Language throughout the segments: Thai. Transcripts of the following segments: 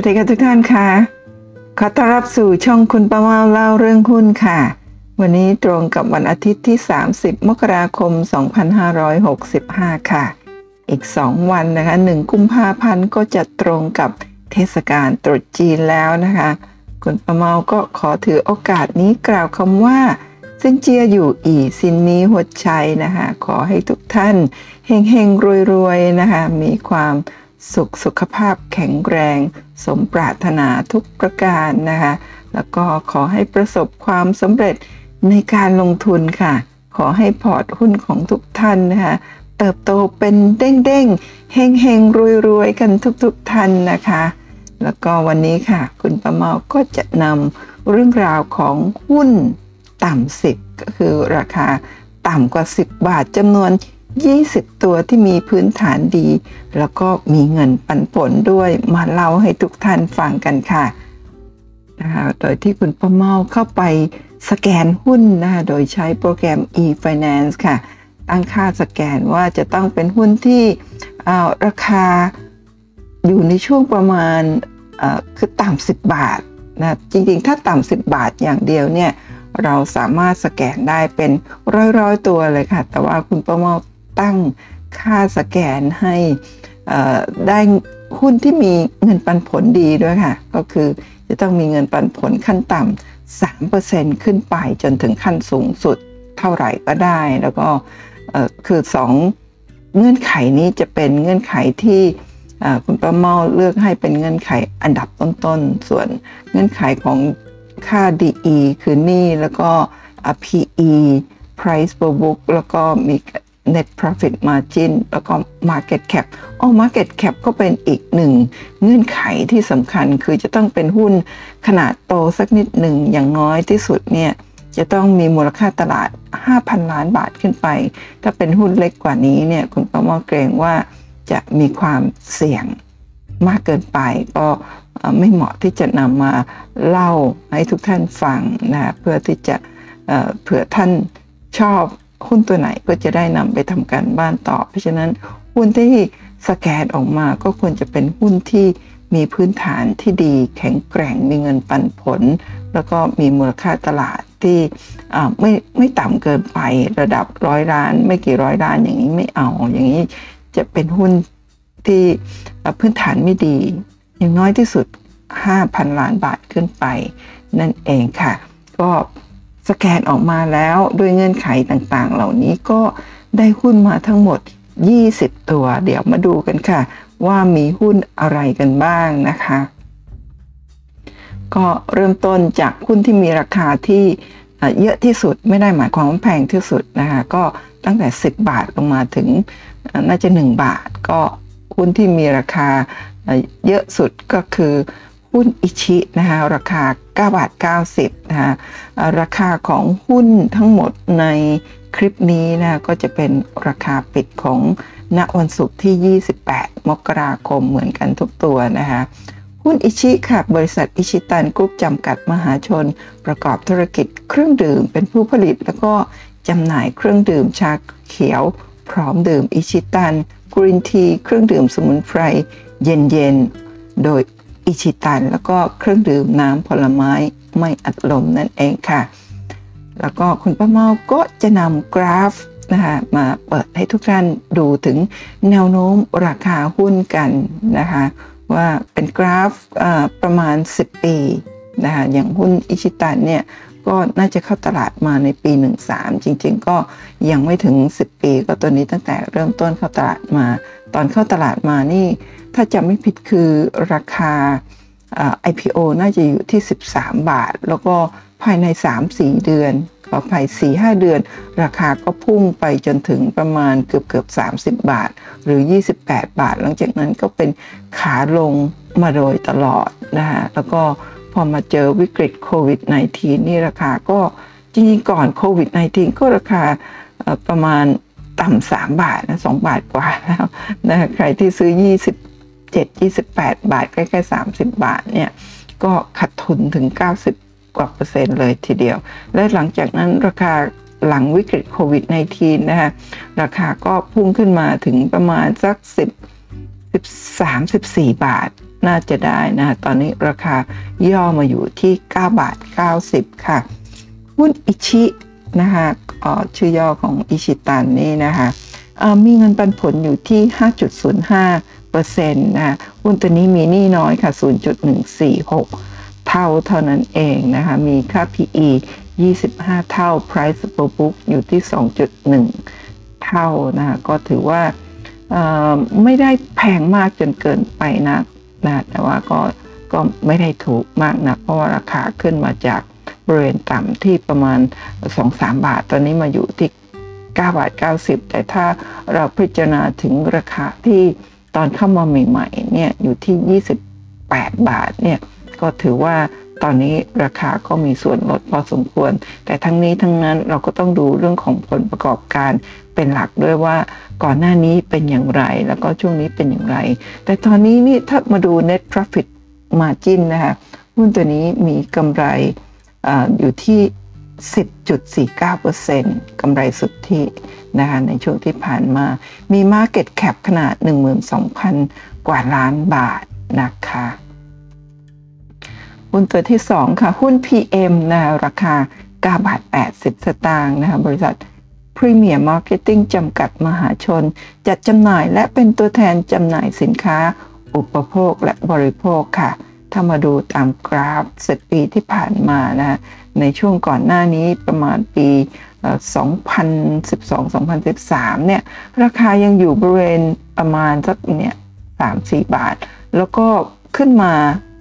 วัสดีค่ะทุกท่านค่ะ ขอต้อนรับสู่ช่องคุณประมาเล่าเรื่องหุ้นค่ะ วันนี้ตรงกับวันอาทิตย์ที่ 30 มกราคม 2565 ค่ะ อีก 2 วันนะคะ 1 กุมภาพันธ์ก็จะตรงกับเทศกาลตรุษจีนแล้วนะคะ คุณประเมาก็ขอถือโอกาสนี้กล่าวคำว่าซินเจียอยู่อีซินนี้หัวใจนะคะ ขอให้ทุกท่านเฮงเฮงรวยรวยๆนะคะ มีความ สุขสุขภาพแข็งแรง สมปรารถนาทุกประการนะคะ แล้วก็ขอให้ประสบความสำเร็จในการลงทุนค่ะ ขอให้พอร์ตหุ้นของทุกท่านนะคะ เติบโตเป็นเด้งเด้งเฮงเฮงรวยรวยกันทุกๆท่านนะคะ แล้วก็วันนี้ค่ะ คุณประเมาก็จะนำเรื่องราวของหุ้นต่ำสิบก็คือราคาต่ำกว่า 10 บาทจำนวน 20 ตัวที่มีพื้นฐานดี แล้วก็มีเงินปันผลด้วยมาเล่าให้ทุกท่านฟังกันค่ะนะคะโดยที่คุณประเมาเข้าไปสแกนหุ้นนะคะโดยใช้โปรแกรม e-finance ค่ะ ตั้งค่าสแกนว่าจะต้องเป็นหุ้นที่าราคาอยู่ในช่วงประมาณคือต่ำ10บาทนะจริงๆ ถ้าต่ำ10บาทอย่างเดียวเนี่ยเราสามารถสแกนได้เป็นร้อยๆตัวเลยค่ะ แต่ว่าคุณประเมา ตั้งค่าสแกนให้ได้หุ้นที่มีเงินปันผลดีด้วยค่ะ ก็คือจะต้องมีเงินปันผลขั้นต่ำ3%ขึ้นไปจนถึงขั้นสูงสุดเท่าไหร่ก็ได้ แล้วก็คือสองเงื่อนไขนี้จะเป็นเงื่อนไขที่คุณประเมาเลือกให้เป็นเงื่อนไขอันดับต้นๆ ส่วนเงื่อนไขของค่า DE คือหนี้แล้วก็อ่า PE price per book แล้วก็มี net profit margin แล้วก็ market cap อ๋อ market cap ก็เป็นอีกหนึ่งเงื่อนไขที่สำคัญคือจะต้องเป็นหุ้นขนาดโตสักนิดหนึ่งอย่างน้อยที่สุดเนี่ยจะต้องมีมูลค่าตลาด 5,000 ล้านบาทขึ้นไป ถ้าเป็นหุ้นเล็กกว่านี้เนี่ยคุณประมอเกรงว่าจะมีความเสี่ยงมากเกินไปก็ไม่เหมาะที่จะนำมาเล่าให้ทุกท่านฟังนะเพื่อที่จะเอ่อเผื่อท่านชอบ หุ้นตัวไหนก็จะได้นำไปทำการบ้านต่อ เพราะฉะนั้นหุ้นที่สแกนออกมาก็ควรจะเป็นหุ้นที่มีพื้นฐานที่ดีแข็งแกร่งมีเงินปันผล แล้วก็มีมูลค่าตลาดที่ไม่ไม่ต่ำเกินไประดับร้อยล้าน ไม่กี่ร้อยล้านอย่างนี้ไม่เอาอย่างนี้จะเป็นหุ้นที่พื้นฐานไม่ดี อย่างน้อยที่สุด 5,000 ล้านบาทขึ้นไป นั่นเองค่ะ ก็ สแกนออกมาแล้วด้วยเงื่อนไขต่างๆ เหล่านี้ก็ได้หุ้นมาทั้งหมด 20 ตัว เดี๋ยวมาดูกันค่ะ ว่ามีหุ้นอะไรกันบ้างนะคะ ก็เริ่มต้นจากหุ้นที่มีราคาที่เยอะที่สุดไม่ได้หมายความว่าแพงที่สุดนะคะก็ตั้งแต่ 10 บาทลงมาถึงน่าจะ 1 บาท ก็หุ้นที่มีราคาเยอะสุดก็คือ หุ้นอิชินะคะราคา 9 บาท 90นะคะราคาของหุ้นทั้งหมดในคลิปนี้นะก็จะเป็นราคาปิดของณวันศุกร์ที่ 28 มกราคมเหมือนกันทุกตัวนะคะหุ้นอิชิค่ะบริษัทอิชิตันกรุ๊ปจำกัดมหาชน ประกอบธุรกิจเครื่องดื่มเป็นผู้ผลิตแล้วก็จำหน่ายเครื่องดื่มชาเขียว พร้อมดื่มอิชิตันกรีนทีเครื่องดื่มสมุนไพรเย็นๆ โดย อิชิตัน แล้วก็เครื่องดื่มน้ำผลไม้ไม่อัดลมนั่นเองค่ะ แล้วก็คุณป้าเมาก็จะนำกราฟนะคะมาเปิดให้ทุกท่านดูถึงแนวโน้มราคาหุ้นกันนะคะว่าเป็นกราฟประมาณ 10 ปีนะคะอย่างหุ้นอิชิตันเนี่ยก็น่าจะเข้าตลาดมาในปี 13 จริงๆ ก็ยังไม่ถึง 10 ปี ก็ตัวนี้ตั้งแต่เริ่มต้นเข้าตลาดมา ตอนเข้าตลาดมานี่ ถ้าจำไม่ผิดคือราคา IPO น่าจะอยู่ที่ 13 บาท แล้วก็ภายใน 3-4 เดือนขออภัย4-5 เดือน ราคาก็พุ่งไปจนถึงประมาณเกือบเกือบ30 บาท หรือ 28 บาท หลังจากนั้นก็เป็นขาลงมาโดยตลอดนะฮะแล้วก็พอมาเจอวิกฤตโควิด -19 นี่ราคาก็จริงๆ ก่อนโควิด -19 ก็ราคาประมาณต่ำ3บาทนะ2บาทกว่าแล้วนะใครที่ซื้อ 20 27 28 บาท ใกล้ๆ 30 บาทเนี่ยก็ขาดทุนถึง 90 กว่าเปอร์เซ็นต์เลยทีเดียว และหลังจากนั้นราคาหลังวิกฤตโควิด -19 นะคะราคาก็พุ่งขึ้นมาถึงประมาณสัก 10 13 14 บาทน่าจะได้นะตอนนี้ราคาย่อมาอยู่ที่ 9 บาท 90 ค่ะ หุ้นอิชินะคะออชื่อย่อของอิชิตันนี่นะคะมีเงินปันผลอยู่ที่ 5.05 เปอร์เซ็นะหุ้นตัวนี้มีหนี้น้อยค่ะ 0.146 เท่าเท่านั้นเองนะคะ มีค่า PE 25 เท่า Price per book อยู่ที่ 2.1 เท่านะก็ถือว่าไม่ได้แพงมากจนเกินไปนะนะแต่ว่าก็ก็ไม่ได้ถูกมากนะเพราะว่าราคาขึ้นมาจากบริเวณต่ำที่ประมาณ 2-3 บาท ตอนนี้มาอยู่ที่9บาท90 แต่ถ้าเราพิจารณาถึงราคาที่ ตอนเข้ามาใหม่ๆเนี่ยอยู่ที่ 28 บาทเนี่ยก็ถือว่าตอนนี้ราคาก็มีส่วนลดพอสมควร แต่ทั้งนี้ทั้งนั้นเราก็ต้องดูเรื่องของผลประกอบการเป็นหลักด้วยว่าก่อนหน้านี้เป็นอย่างไร แล้วก็ช่วงนี้เป็นอย่างไร แต่ตอนนี้นี่ถ้ามาดู net profit margin นะคะหุ้นตัวนี้มีกำไรออยู่ที่ 10.49%กำไรสุทธินะคะในช่วงที่ผ่านมา มี Market Cap ขนาด 12,000 กว่าล้านบาทนะคะหุ้นตัวที่ 2 ค่ะ หุ้น PM นะราคา9บาท80 สตางค์นะคะบริษัท Premier Marketing จำกัดมหาชน จัดจำหน่ายและเป็นตัวแทนจำหน่ายสินค้า อุปโภคและบริโภคค่ะ ถ้ามาดูตามกราฟสิบปีที่ผ่านมานะ ในช่วงก่อนหน้านี้ประมาณปี 2012-2013 เนี่ย ราคายังอยู่บริเวณประมาณสักเนี่ย3-4 บาท แล้วก็ขึ้นมา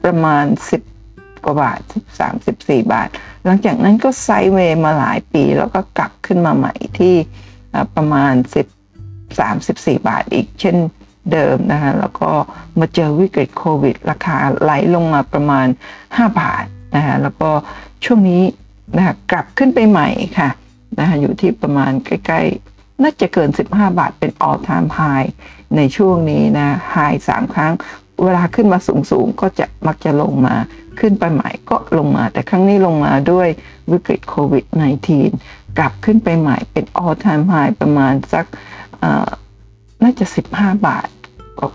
ประมาณ 10 กว่าบาท 13 14 บาท หลังจากนั้นก็ไซด์เวย์มาหลายปีแล้วก็กลับขึ้นมาใหม่ที่ประมาณ10 34บาทอีกเช่นเดิมนะคะแล้วก็มาเจอวิกฤตโควิด ราคาไหลลงมาประมาณ 5 บาท นะคะแล้วก็ช่วงนี้นะคะกลับขึ้นไปใหม่ค่ะนะคะอยู่ที่ประมาณใกล้ๆ น่าจะเกิน 15 บาทเป็น all time high ในช่วงนี้นะ high 3 ครั้ง เวลาขึ้นมาสูงๆ ก็จะมักจะลงมาขึ้นไปใหม่ก็ลงมา แต่ครั้งนี้ลงมาด้วยวิกฤตโควิด -19 กลับขึ้นไปใหม่เป็น all time high ประมาณสักน่าจะ 15 บาท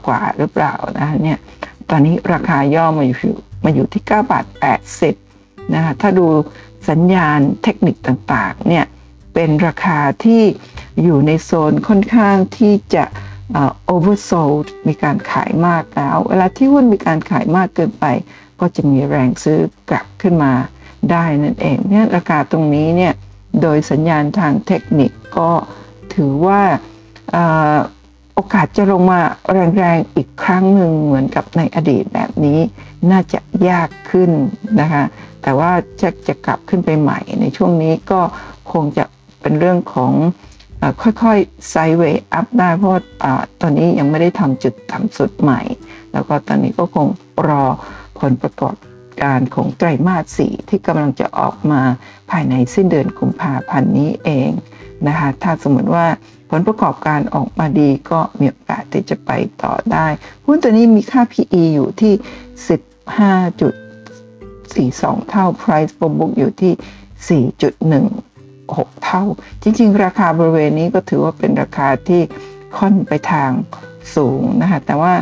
กว่าหรือเปล่านะเนี่ยตอนนี้ราคาย่อมาอยู่ มาอยู่ที่9บาท80นะคะถ้าดูสัญญาณเทคนิคต่างๆเนี่ยเป็นราคาที่อยู่ในโซนค่อนข้างที่จะโอเวอร์โซลมีการขายมากแล้ว เวลาที่หุ้นมีการขายมากเกินไป ก็จะมีแรงซื้อกลับขึ้นมาได้นั่นเองเนี่ยราคาตรงนี้เนี่ยโดยสัญญาณทางเทคนิคก็ถือว่า โอกาสจะลงมาแรงๆอีกครั้งหนึ่งเหมือนกับในอดีตแบบนี้น่าจะยากขึ้นนะคะแต่ว่าจะจะกลับขึ้นไปใหม่ในช่วงนี้ก็คงจะเป็นเรื่องของค่อยๆไซด์เวย์อัพได้เพราะตอนนี้ยังไม่ได้ทำจุดต่ำสุดใหม่ แล้วก็ตอนนี้ก็คงรอผลประกอบการของไตรมาสสี่ที่กำลังจะออกมาภายในสิ้นเดือนกุมภาพันธ์นี้เองนะคะถ้าสมมติว่า ผลประกอบการออกมาดีก็มีโอกาสที่จะไปต่อได้ หุ้นตัวนี้มีค่า PE อยู่ที่ 15.42 เท่า Price per book อยู่ที่ 4.16 เท่า จริงๆ ราคาบริเวณนี้ก็ถือว่าเป็นราคาที่ค่อนไปทางสูงนะคะ แต่ว่า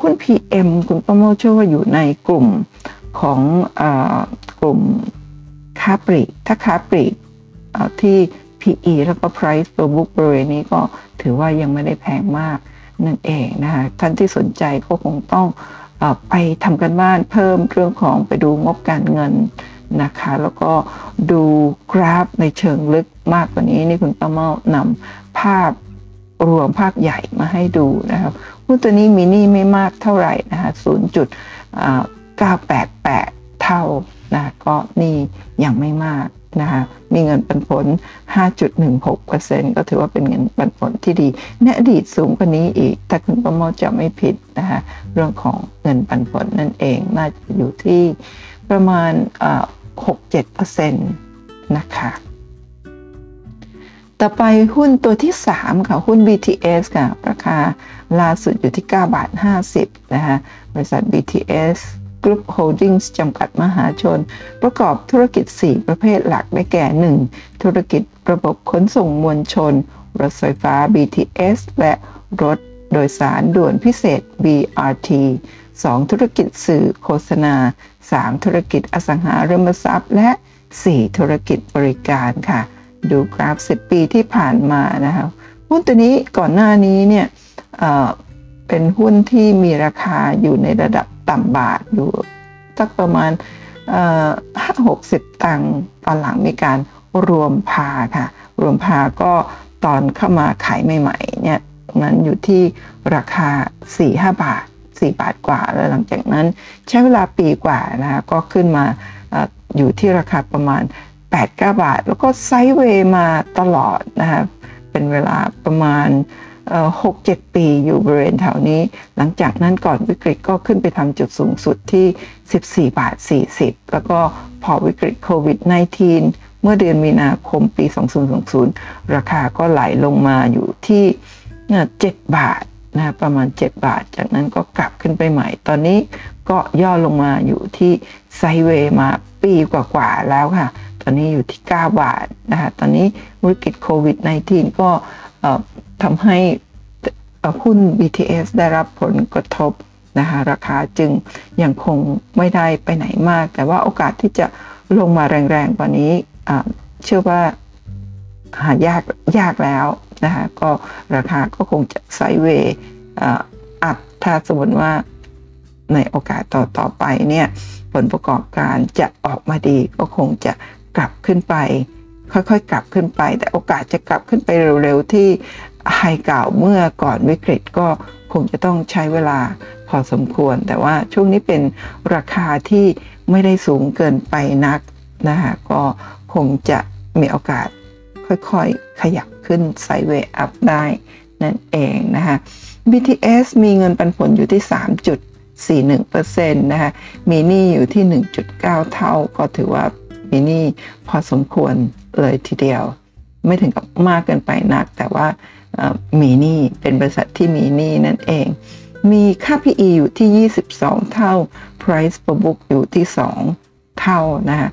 หุ้น PM คุณประโมเชื่อว่าอยู่ในกลุ่มของอกลุ่มค้าปลีก ถ้าค้าปลีกที่ PE แล้วก็ Price per book บริเวณนี้ก็ถือว่ายังไม่ได้แพงมากนั่นเองนะคะท่านที่สนใจก็คงต้องอไปทำกันบ้านเพิ่มเรื่องของไปดูงบการเงินนะคะแล้วก็ดูกราฟในเชิงลึกมากกว่านี้นี่คุณป้าเมานำภาพรวมภาพใหญ่มาให้ดูนะครับหุ้นตัวนี้มีนี่ไม่มากเท่าไหร่นะคะ0.988 เท่านะก็นี่ยังไม่มาก นะคะมีเงินปันผล 5.16%ก็ถือว่าเป็นเงินปันผลที่ดีในอดีตสูงกว่านี้อีก ถ้าคุณประโมทจะไม่ผิดนะคะเรื่องของเงินปันผลนั่นเองน่าจะอยู่ที่ประมาณ 6-7%นะคะต่อไปหุ้นตัวที่ 3 ค่ะ หุ้น BTS ค่ะ ราคาล่าสุดอยู่ที่ 9 บาท 50 นะคะบริษัท BTS Group Holdings จำกัดมหาชน ประกอบธุรกิจ 4 ประเภทหลักได้แก่ 1. ธุรกิจระบบขนส่งมวลชน รถไฟฟ้า BTS และรถโดยสารด่วนพิเศษ BRT 2 ธุรกิจสื่อโฆษณา 3 ธุรกิจอสังหาริมทรัพย์ และ 4 ธุรกิจบริการค่ะ ดูกราฟ 10 ปีที่ผ่านมานะคะหุ้นตัวนี้ก่อนหน้านี้เนี่ยเเป็นหุ้นที่มีราคาอยู่ในระดับ ต่ำบาทอยู่สักประมาณห้าหกสิบตังค์ตอนหลังมีการรวมพาค่ะ รวมพาก็ตอนเข้ามาขายใหม่ๆเนี่ยนั้นอยู่ที่ราคา 4-5 บาท 4 บาทกว่า แล้วหลังจากนั้นใช้เวลาปีกว่านะคะก็ขึ้นมาอยู่ที่ราคาประมาณ 8-9 บาท แล้วก็ไซด์เวย์มาตลอดนะคะเป็นเวลาประมาณ หกเจ็ดปีอยู่บริเวณแถวนี้ หลังจากนั้นก่อนวิกฤตก็ขึ้นไปทำจุดสูงสุดที่ 14 บาท 40 แล้วก็พอวิกฤตโควิด -19 เมื่อเดือนมีนาคมปี 2020 ราคาก็ไหลลงมาอยู่ที่ 7 บาทนะประมาณ 7 บาท จากนั้นก็กลับขึ้นไปใหม่ ตอนนี้ก็ย่อลงมาอยู่ที่ไซเวย์มาปีกว่าๆแล้วค่ะ ตอนนี้อยู่ที่ 9 บาทนะคะ ตอนนี้วิกฤตโควิด -19 ก็ ทำให้หุ้น BTS ได้รับผลกระทบนะคะราคาจึงยังคงไม่ได้ไปไหนมาก แต่ว่าโอกาสที่จะลงมาแรงๆกว่านี้เชื่อว่าหายากยากแล้วนะคะก็ราคาก็คงจะไซเวย์อัพถ้าสมมติว่าในโอกาสต่อต่อไปเนี่ยผลประกอบการจะออกมาดีก็คงจะกลับขึ้นไป ค่อยๆ กลับขึ้นไป แต่โอกาสจะกลับขึ้นไปเร็วๆที่ ไฮเก่าเมื่อก่อนวิกฤตก็คงจะต้องใช้เวลาพอสมควร แต่ว่าช่วงนี้เป็นราคาที่ไม่ได้สูงเกินไปนักนะคะก็คงจะมีโอกาสค่อยๆ ขยับขึ้นไซเวอัพได้ นั่นเองนะคะ BTS มีเงินปันผลอยู่ที่ 3.41%นะคะมีหนี้อยู่ที่ 1.9 เท่า ก็ถือว่ามีหนี้พอสมควรเลยทีเดียว ไม่ถึงกับมากเกินไปนัก แต่ว่า มีหนี้เป็นบริษัทที่มีหนี้นั่นเอง มีค่า PE อยู่ที่ 22 เท่า Price per book อยู่ที่ 2 เท่านะคะ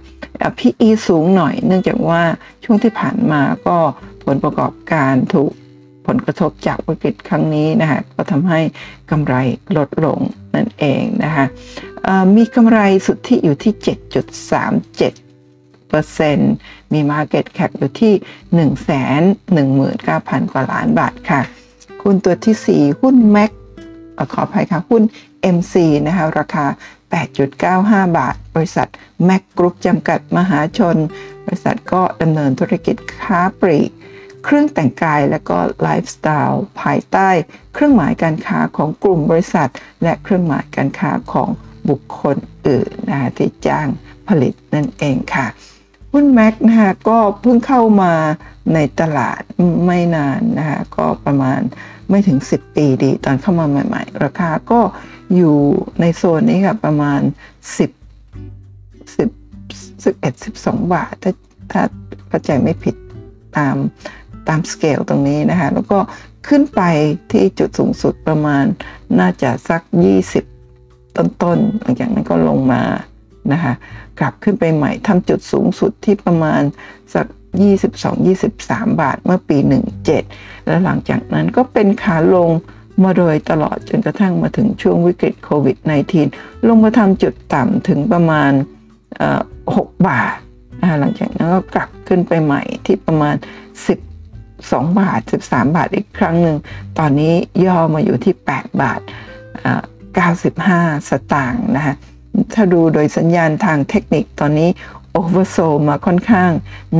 PE สูงหน่อยเนื่องจากว่าช่วงที่ผ่านมาก็ผลประกอบการถูกผลกระทบจากวิกฤตครั้งนี้นะคะก็ทำให้กำไรลดลงนั่นเองนะคะมีกำไรสุทธิอยู่ที่ 7.37 เปอร์เซ็นต์มี Market Cap อยู่ที่ 1 1 9 0 0 0 กว่าล้านบาทค่ะหุ้นตัวที่ 4 หุ้น Mac ขออภัยค่ะ หุ้น MC นะคะราคา 8.95 บาท บริษัท Mac Group จำกัดมหาชน บริษัทก็ดำเนินธุรกิจค้าปลีก เครื่องแต่งกายและก็ไลฟ์สไตล์ภายใต้ เครื่องหมายการค้าของกลุ่มบริษัท และเครื่องหมายการค้าของบุคคลอื่นนะคะที่จ้างผลิตนั่นเองค่ะ หุ้นแม็กนะคะก็เพิ่งเข้ามาในตลาดไม่นานนะคะก็ประมาณไม่ถึง 10 ปีดี ตอนเข้ามาใหม่ๆ ราคาก็อยู่ในโซนนี้ค่ะประมาณ 10 10 11 12 บาท ถ้าถ้าเข้าใจไม่ผิดตามตามสเกลตรงนี้นะคะ แล้วก็ขึ้นไปที่จุดสูงสุดประมาณน่าจะสัก 20 ต้นๆหลังจากนั้นก็ลงมา นะคะกลับขึ้นไปใหม่ทำจุดสูงสุดที่ประมาณสัก 22-23 บาทเมื่อปี 17 แล้วหลังจากนั้นก็เป็นขาลงมาโดยตลอดจนกระทั่งมาถึงช่วงวิกฤตโควิด -19 ลงมาทำจุดต่ำถึงประมาณ 6 บาท หลังจากนั้นก็กลับขึ้นไปใหม่ที่ประมาณ 12 บาท 13 บาทอีกครั้งหนึ่ง ตอนนี้ย่อมาอยู่ที่ 8 บาท 95 สตางค์นะคะ ถ้าดูโดยสัญญาณทางเทคนิคตอนนี้โอเวอร์โซมาค่อนข้าง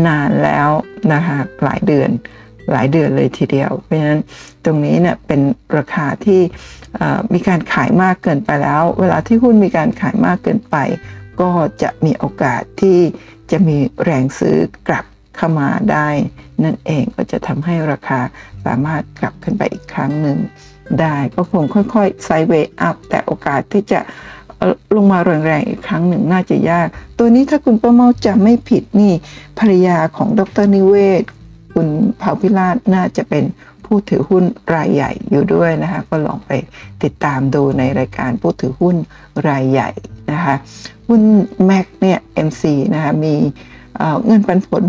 นานแล้วนะคะหลายเดือนหลายเดือนเลยทีเดียว เพราะฉะนั้นตรงนี้เนี่ยเป็นราคาที่มีการขายมากเกินไปแล้ว เวลาที่หุ้นมีการขายมากเกินไป ก็จะมีโอกาสที่จะมีแรงซื้อกลับเข้ามาได้ นั่นเองก็จะทำให้ราคาสามารถกลับขึ้นไปอีกครั้งหนึ่งได้ก็คงค่อยๆไซเวย์อัพแต่โอกาสที่จะ ลงมาแรงๆอีกครั้งหนึ่งน่าจะยาก ตัวนี้ถ้าคุณป้าเมาจะไม่ผิดนี่ภรรยาของดรนิเวศ คุณเผาพิราชน่าจะเป็นผู้ถือหุ้นรายใหญ่อยู่ด้วยนะคะ ก็ลองไปติดตามดูในรายการผู้ถือหุ้นรายใหญ่นะคะหุ้นแม็กเนี่ย MC นะคะมีเงินปันผล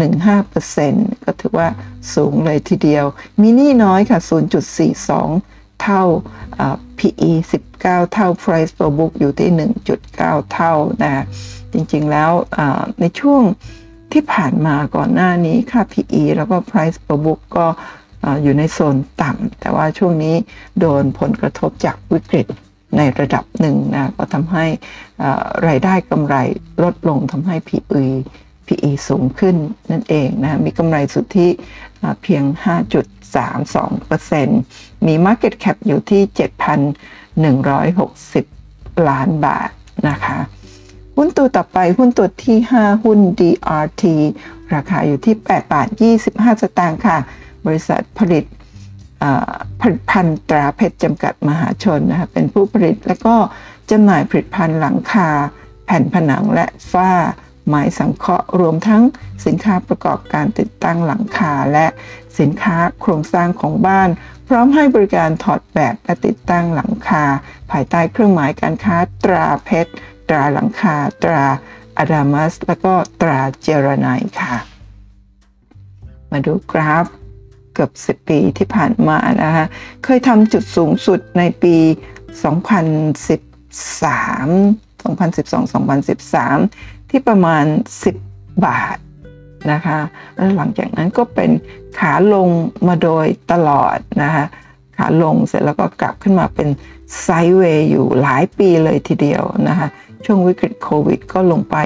6.15%ก็ถือว่าสูงเลยทีเดียว มีนี้น้อยค่ะ 0.42 เท่า PE 19 เท่า Price per book อยู่ที่ 1.9 เท่านะจริงๆแล้วในช่วงที่ผ่านมาก่อนหน้านี้ค่า PE แล้วก็ Price per book ก็อยู่ในโซนต่ำ แต่ว่าช่วงนี้โดนผลกระทบจากวิกฤตในระดับหนึ่งนะก็ทำให้รายได้กำไรลดลงทำให้ PE PE สูงขึ้นนั่นเองนะมีกำไรสุทธิเพียง 5 จุด 5.32%มี Market Cap อยู่ที่ 7,160 ล้านบาทนะคะ หุ้นตัวต่อไปหุ้นตัวที่ 5 หุ้น DRT ราคาอยู่ที่ 8 บาท 25 สตางค์ค่ะ บริษัทผลิตผลิตภัณฑ์ตราเพชรจำกัดมหาชนนะคะเป็นผู้ผลิตและก็จำหน่ายผลิตภัณฑ์หลังคา แผ่นผนังและฝ้า ไม้สังเคราะห์รวมทั้งสินค้าประกอบการติดตั้งหลังคาและสินค้าโครงสร้างของบ้าน พร้อมให้บริการถอดแบบและติดตั้งหลังคา ภายใต้เครื่องหมายการค้าตราเพชร ตราหลังคา ตราอะดามัส แล้วก็ตราเจรไนค่ะ มาดูกราฟเกือบ 10 ปีที่ผ่านมานะคะเคยทำจุดสูงสุดในปี 2013 2012-2013 ที่ประมาณ 10 บาทนะคะแล้วหลังจากนั้นก็เป็นขาลงมาโดยตลอดนะคะขาลงเสร็จแล้วก็กลับขึ้นมาเป็นไซด์เวย์อยู่หลายปีเลยทีเดียวนะคะช่วงวิกฤตโควิดก็ลงไป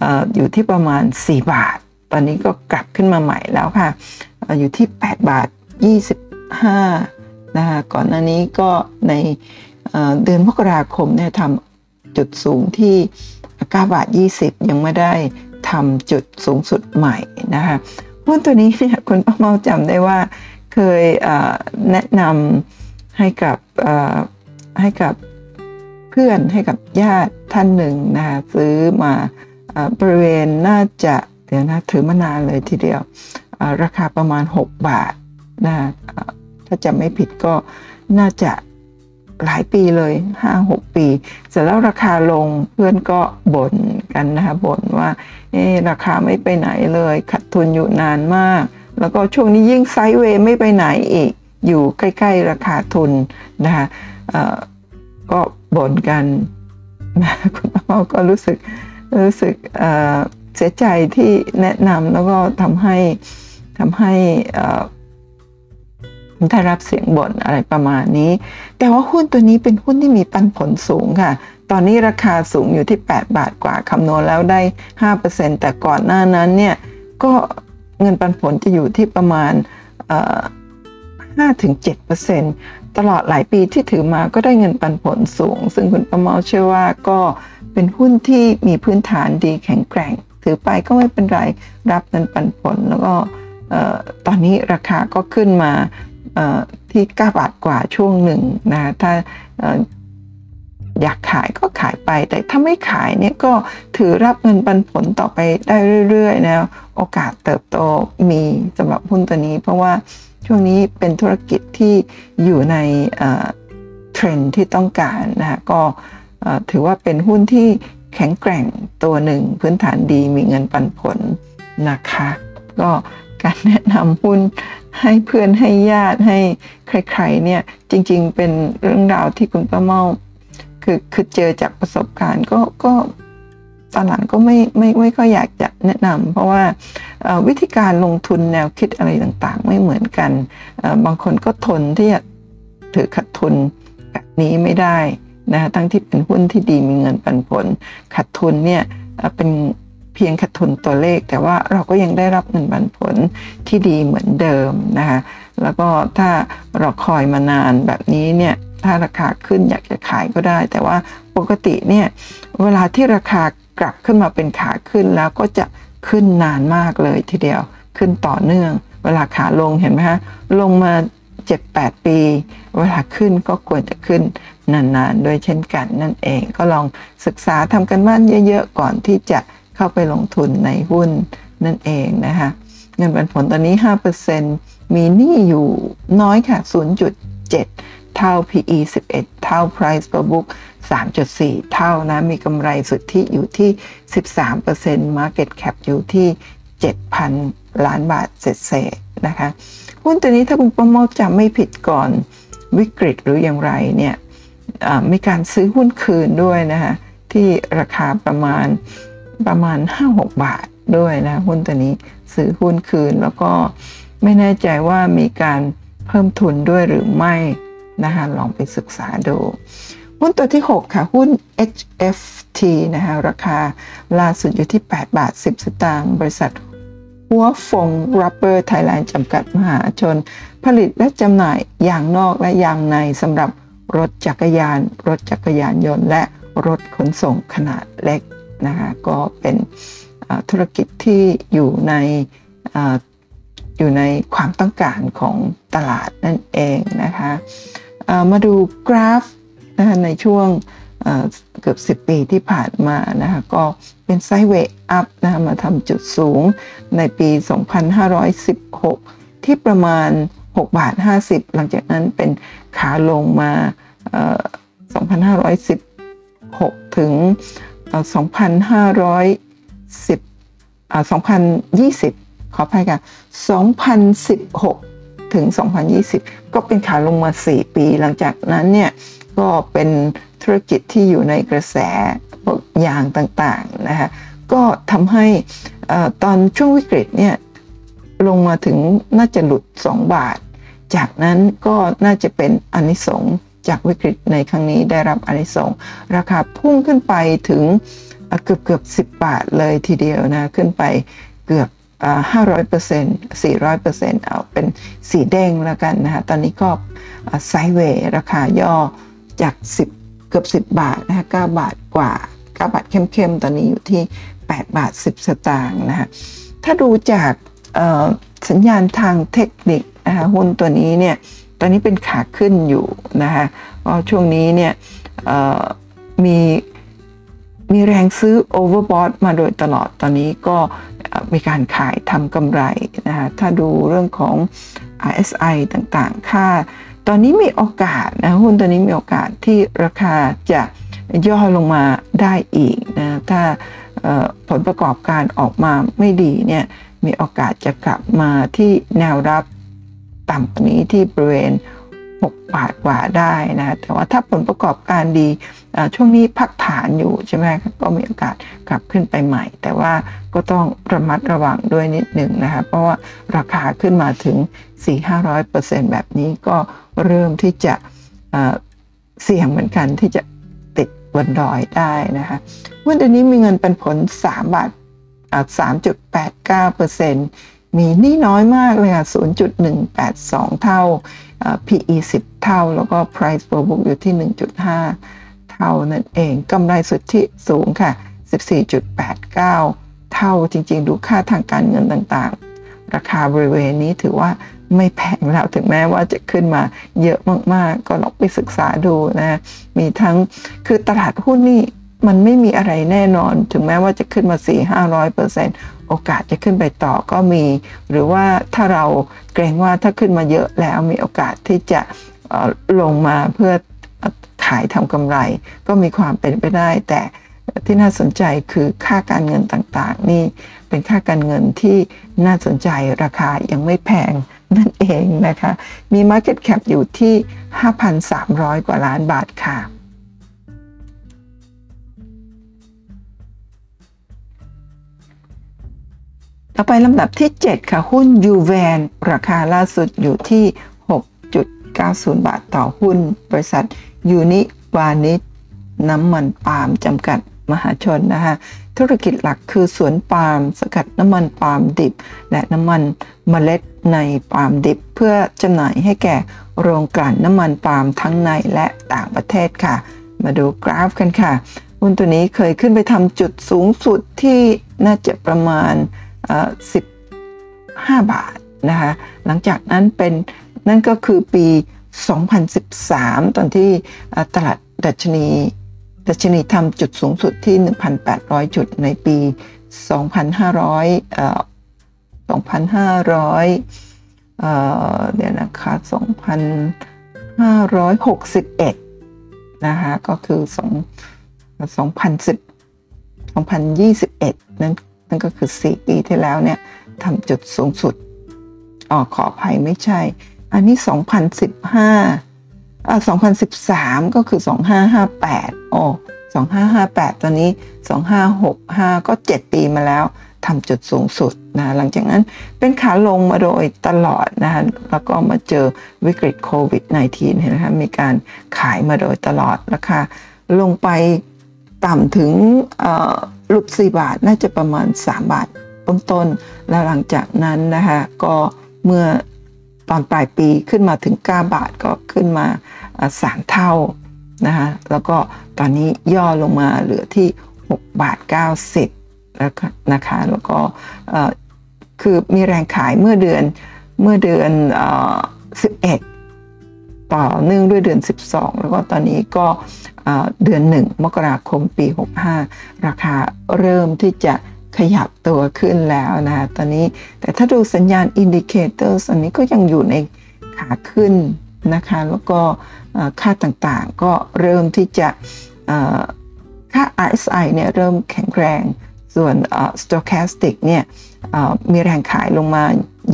ออยู่ที่ประมาณ 4 บาท ตอนนี้ก็กลับขึ้นมาใหม่แล้วค่ะอยู่ที่ 8 บาท 25นะคะก่อนหน้านี้ก็ในเดือนมกราคมเนี่ยทำ จุดสูงที่ 9 บาท 20 ยังไม่ได้ทำจุดสูงสุดใหม่นะคะหุ้นตัวนี้เนี่ยคุณป้าเมาจำได้ว่าเคยแนะนำให้กับให้กับเพื่อนให้กับญาติท่านหนึ่งนะคะซื้อมาบริเวณน่าจะเดี๋ยวนะถือมานานเลยทีเดียว ราคาประมาณ 6 บาทนะถ้าจะไม่ผิดก็น่าจะ หลายปีเลย5-6ปี เสร็จแล้วราคาลงเพื่อนก็บ่นกันนะคะบ่นว่าเอราคาไม่ไปไหนเลยขัดทุนอยู่นานมาก แล้วก็ช่วงนี้ยิ่งไซด์เวย์ไม่ไปไหนอีก อยู่ใกล้ๆราคาทุนนะคะก็บ่นกันนะคุณพ่อก็รู้สึกรู้สึกเสียใจที่แนะนำแล้วก็ทำให้ทำให้ ได้รับเสียงบ่นอะไรประมาณนี้ แต่ว่าหุ้นตัวนี้เป็นหุ้นที่มีปันผลสูงค่ะ ตอนนี้ราคาสูงอยู่ที่ 8 บาทกว่าคำนวณแล้วได้ 5%แต่ก่อนหน้านั้นเนี่ยก็เงินปันผลจะอยู่ที่ประมาณ5-7%ตลอดหลายปีที่ถือมาก็ได้เงินปันผลสูง ซึ่งคุณประเมาเชื่อว่าก็เป็นหุ้นที่มีพื้นฐานดีแข็งแกร่ง ถือไปก็ไม่เป็นไรรับเงินปันผลแล้วก็ตอนนี้ราคาก็ขึ้นมา ที่ 9 บาทกว่าช่วงหนึ่งนะถ้าอยากขายก็ขายไป แต่ถ้าไม่ขายเนี่ยก็ถือรับเงินปันผลต่อไปได้เรื่อยๆนะโอกาสเติบโตมีสำหรับหุ้นตัวนี้ เพราะว่าช่วงนี้เป็นธุรกิจที่อยู่ในเทรนที่ต้องการนะก็ถือว่าเป็นหุ้นที่แข็งแกร่งตัวหนึ่งพื้นฐานดีมีเงินปันผลนะคะ ก็การแนะนำหุ้น ให้เพื่อนให้ญาติให้ใครๆเนี่ยจริง ๆ เป็นเรื่องราวที่คุณป้าเมาคือคือเจอจากประสบการณ์ก็ก็ตอนหลังก็ไม่ไม่ไม่ค่อยอยากจะแนะนำเพราะว่าวิธีการลงทุนแนวคิดอะไรต่างๆ ไม่เหมือนกัน บางคนก็ทนที่จะถือขัดทุนแบบนี้ไม่ได้นะทั้งที่เป็นหุ้นที่ดีมีเงินปันผลขัดทุนเนี่ยเป็น เพียงขาดทุนตัวเลข แต่ว่าเราก็ยังได้รับเงินปันผลที่ดีเหมือนเดิมนะคะแล้วก็ถ้าเราคอยมานานแบบนี้เนี่ยถ้าราคาขึ้นอยากจะขายก็ได้ แต่ว่าปกติเนี่ยเวลาที่ราคากลับขึ้นมาเป็นขาขึ้นแล้วก็จะขึ้นนานมากเลยทีเดียวขึ้นต่อเนื่อง เวลาขาลงเห็นไหมคะลงมา7-8 ปี เวลาขึ้นก็ควรจะขึ้นนานๆ ด้วยเช่นกันนั่นเองก็ลองศึกษาทำกันบ้านเยอะๆ ก่อนที่จะ เข้าไปลงทุนในหุ้นนั่นเองนะคะเงินปันผลตอนนี้ 5%มีหนี้อยู่น้อยค่ะ 0.7 เท่า PE 11 เท่า Price per book 3.4 เท่านะ มีกำไรสุทธิอยู่ที่ 13% Market Cap อยู่ที่ 7,000 ล้านบาทเศษๆนะคะ หุ้นตัวนี้ถ้าคุณประโมทจำไม่ผิดก่อนววิกฤตหรืออย่างไรเนี่ยมีการซื้อหุ้นคืนด้วยนะคะที่ราคาประมาณ ประมาณ 5-6 บาทด้วยนะหุ้นตัวนี้ซื้อหุ้นคืนแล้วก็ไม่แน่ใจว่ามีการเพิ่มทุนด้วยหรือไม่นะคะลองไปศึกษาดู หุ้นตัวที่ 6 ค่ะ หุ้น HFT นะคะราคาล่าสุดอยู่ที่ 8 บาท 10 สตางค์บริษัทหัวฟงรับเบอร์ไทยแลนด์จำกัดมหาชน ผลิตและจำหน่ายยางนอกและยางในสำหรับรถจักรยาน รถจักรยานยนต์ และรถขนส่งขนาดเล็ก นะคะก็เป็นธุรกิจที่อยู่ในอยู่ในความต้องการของตลาดนั่นเองนะคะมาดูกราฟนะคะในช่วงเกือบ 10 ปีที่ผ่านมานะคะก็เป็นไซเวย์อัพนะคะมาทำจุดสูงในปี 2516 ที่ประมาณ 6 บาท 50 หลังจากนั้นเป็นขาลงมา 2,516 ถึง 2,510 2020 ขออภัยค่ะ 2016 ถึง 2020 ก็เป็นขาลงมา 4 ปี หลังจากนั้นเนี่ยก็เป็นธุรกิจที่อยู่ในกระแสยางต่างๆนะคะก็ทำให้ตอนช่วงวิกฤตเนี่ยลงมาถึงน่าจะหลุด 2 บาท จากนั้นก็น่าจะเป็นอนิสง จากวิกฤตในครั้งนี้ได้รับอนิสงราคาพุ่งขึ้นไปถึงเกือบเกือบสิบบาทเลยทีเดียวนะขึ้นไปเกือบห้าร้อยเปอร์เซ็นต์สี่ร้อยเปอร์เซ็นต์เอาเป็นสีแดงแล้วกันนะฮะตอนนี้ก็ไซเวย์ราคาย่อจาก10เกือบ10บาทนะฮะ9บาทกว่า9บาทเข้มๆ ตอนนี้อยู่ที่8บาท10สตางค์นะฮะถ้าดูจากสัญญาณทางเทคนิคนะคะหุ้นตัวนี้เนี่ย ตอนนี้เป็นขาขึ้นอยู่นะคะก็ช่วงนี้เนี่ยมีมีแรงซื้อโอเวอร์บอทมาโดยตลอดตอนนี้ก็มีการขายทำกำไรนะคะถ้าดูเรื่องของ RSI ต่างๆ ค่า ตอนนี้มีโอกาสนะหุ้นตัวนี้มีโอกาสที่ราคาจะย่อลงมาได้อีกนะถ้าผลประกอบการออกมาไม่ดีเนี่ยมีโอกาสจะกลับมาที่แนวรับ ต่ำกว่านี้ที่บริเวณ6บาทกว่าได้นะแต่ว่าถ้าผลประกอบการดีช่วงนี้พักฐานอยู่ใช่ไหมก็มีโอกาสกลับขึ้นไปใหม่ แต่ว่าก็ต้องระมัดระวังด้วยนิดหนึ่งนะคะเพราะว่าราคาขึ้นมาถึง 4-500%แบบนี้ก็เริ่มที่จะเสี่ยงเหมือนกันที่จะติดบนดอยได้นะคะวันนี้มีเงินเป็นผล 3 บาท 3.89% มีนี่น้อยมากเลยค่ะ 0.182 เท่า PE 10 เท่า แล้วก็ Price per book อยู่ที่ 1.5 เท่านั่นเอง กำไรสุทธิสูงค่ะ 14.89 เท่าจริงๆ ดูค่าทางการเงินต่างๆ ราคาบริเวณนี้ถือว่าไม่แพงแล้วถึงแม้ว่าจะขึ้นมาเยอะมากๆ ก็ลองไปศึกษาดูนะ มีทั้งคือตลาดหุ้นนี่ มันไม่มีอะไรแน่นอน ถึงแม้ว่าจะขึ้นมา 4-500%เปอร์เซ็นต์โอกาสจะขึ้นไปต่อก็มี หรือว่าถ้าเราเกรงว่าถ้าขึ้นมาเยอะแล้วมีโอกาสที่จะลงมาเพื่อขายทำกำไร ก็มีความเป็นไปได้ แต่ที่น่าสนใจคือค่าการเงินต่างๆ นี่เป็นค่าการเงินที่น่าสนใจราคายังไม่แพงนั่นเองนะคะ มี Market Cap อยู่ที่ 5,300 กว่าล้านบาทค่ะ ต่อไปลำดับที่ 7 ค่ะ หุ้นยูแวนราคาล่าสุดอยู่ที่ 6.90 บาทต่อหุ้น บริษัทยูนิวานิชน้ำมันปาล์มจำกัดมหาชนนะคะธุรกิจหลักคือสวนปาล์มสกัดน้ำมันปาล์มดิบ และน้ำมันเมล็ดในปาล์มดิบ เพื่อจำหน่ายให้แก่โรงกลั่นน้ำมันปาล์มทั้งในและต่างประเทศค่ะ มาดูกราฟกันค่ะหุ้นตัวนี้เคยขึ้นไปทำจุดสูงสุดที่น่าจะประมาณ 15 บาทนะคะหลังจากนั้นเป็นนั่นก็คือปี 2013 ตอนที่ตลาดดัชนีดัชนีทำจุดสูงสุดที่ 1,800 จุดในปี 2,500เอ่อ2,500เอ่อเดี๋ยวนะคะ2,561นะคะก็คือ2 2010 2021 นั้น นั่นก็คือ 4 ปีที่แล้วเนี่ยทำจุดสูงสุดอ๋อขออภัยไม่ใช่ อันนี้ 2015อ่า2013 ก็คือ 2558โอ้2558 ตอนนี้ 2565 ก็ 7 ปีมาแล้วทำจุดสูงสุดนะหลังจากนั้นเป็นขาลงมาโดยตลอดนะคะแล้วก็มาเจอวิกฤตโควิด -19 เห็นไหมคะมีการขายมาโดยตลอดราคาลงไป ต่ำถึงหลุด4บาทน่าจะประมาณ 3 บาทต้นๆแล้วหลังจากนั้นนะคะก็เมื่อตอนปลายปีขึ้นมาถึง 9 บาทก็ขึ้นมาสามเท่านะคะแล้วก็ตอนนี้ย่อลงมาเหลือที่ 6 บาท 90แล้วนะคะแล้วก็คือมีแรงขายเมื่อเดือนเมื่อเดือน11 ต่อเนื่องด้วยเดือน 12 แล้วก็ตอนนี้ก็เดือน 1 มกราคมปี 65 ราคาเริ่มที่จะขยับตัวขึ้นแล้วนะตอนนี้แต่ถ้าดูสัญญาณ indicator อันนี้ก็ยังอยู่ในขาขึ้นนะคะ แล้วก็ค่าต่างๆก็เริ่มที่จะค่า RSI เนี่ยเริ่มแข็งแรง ส่วน stochastic เนี่ยมีแรงขายลงมา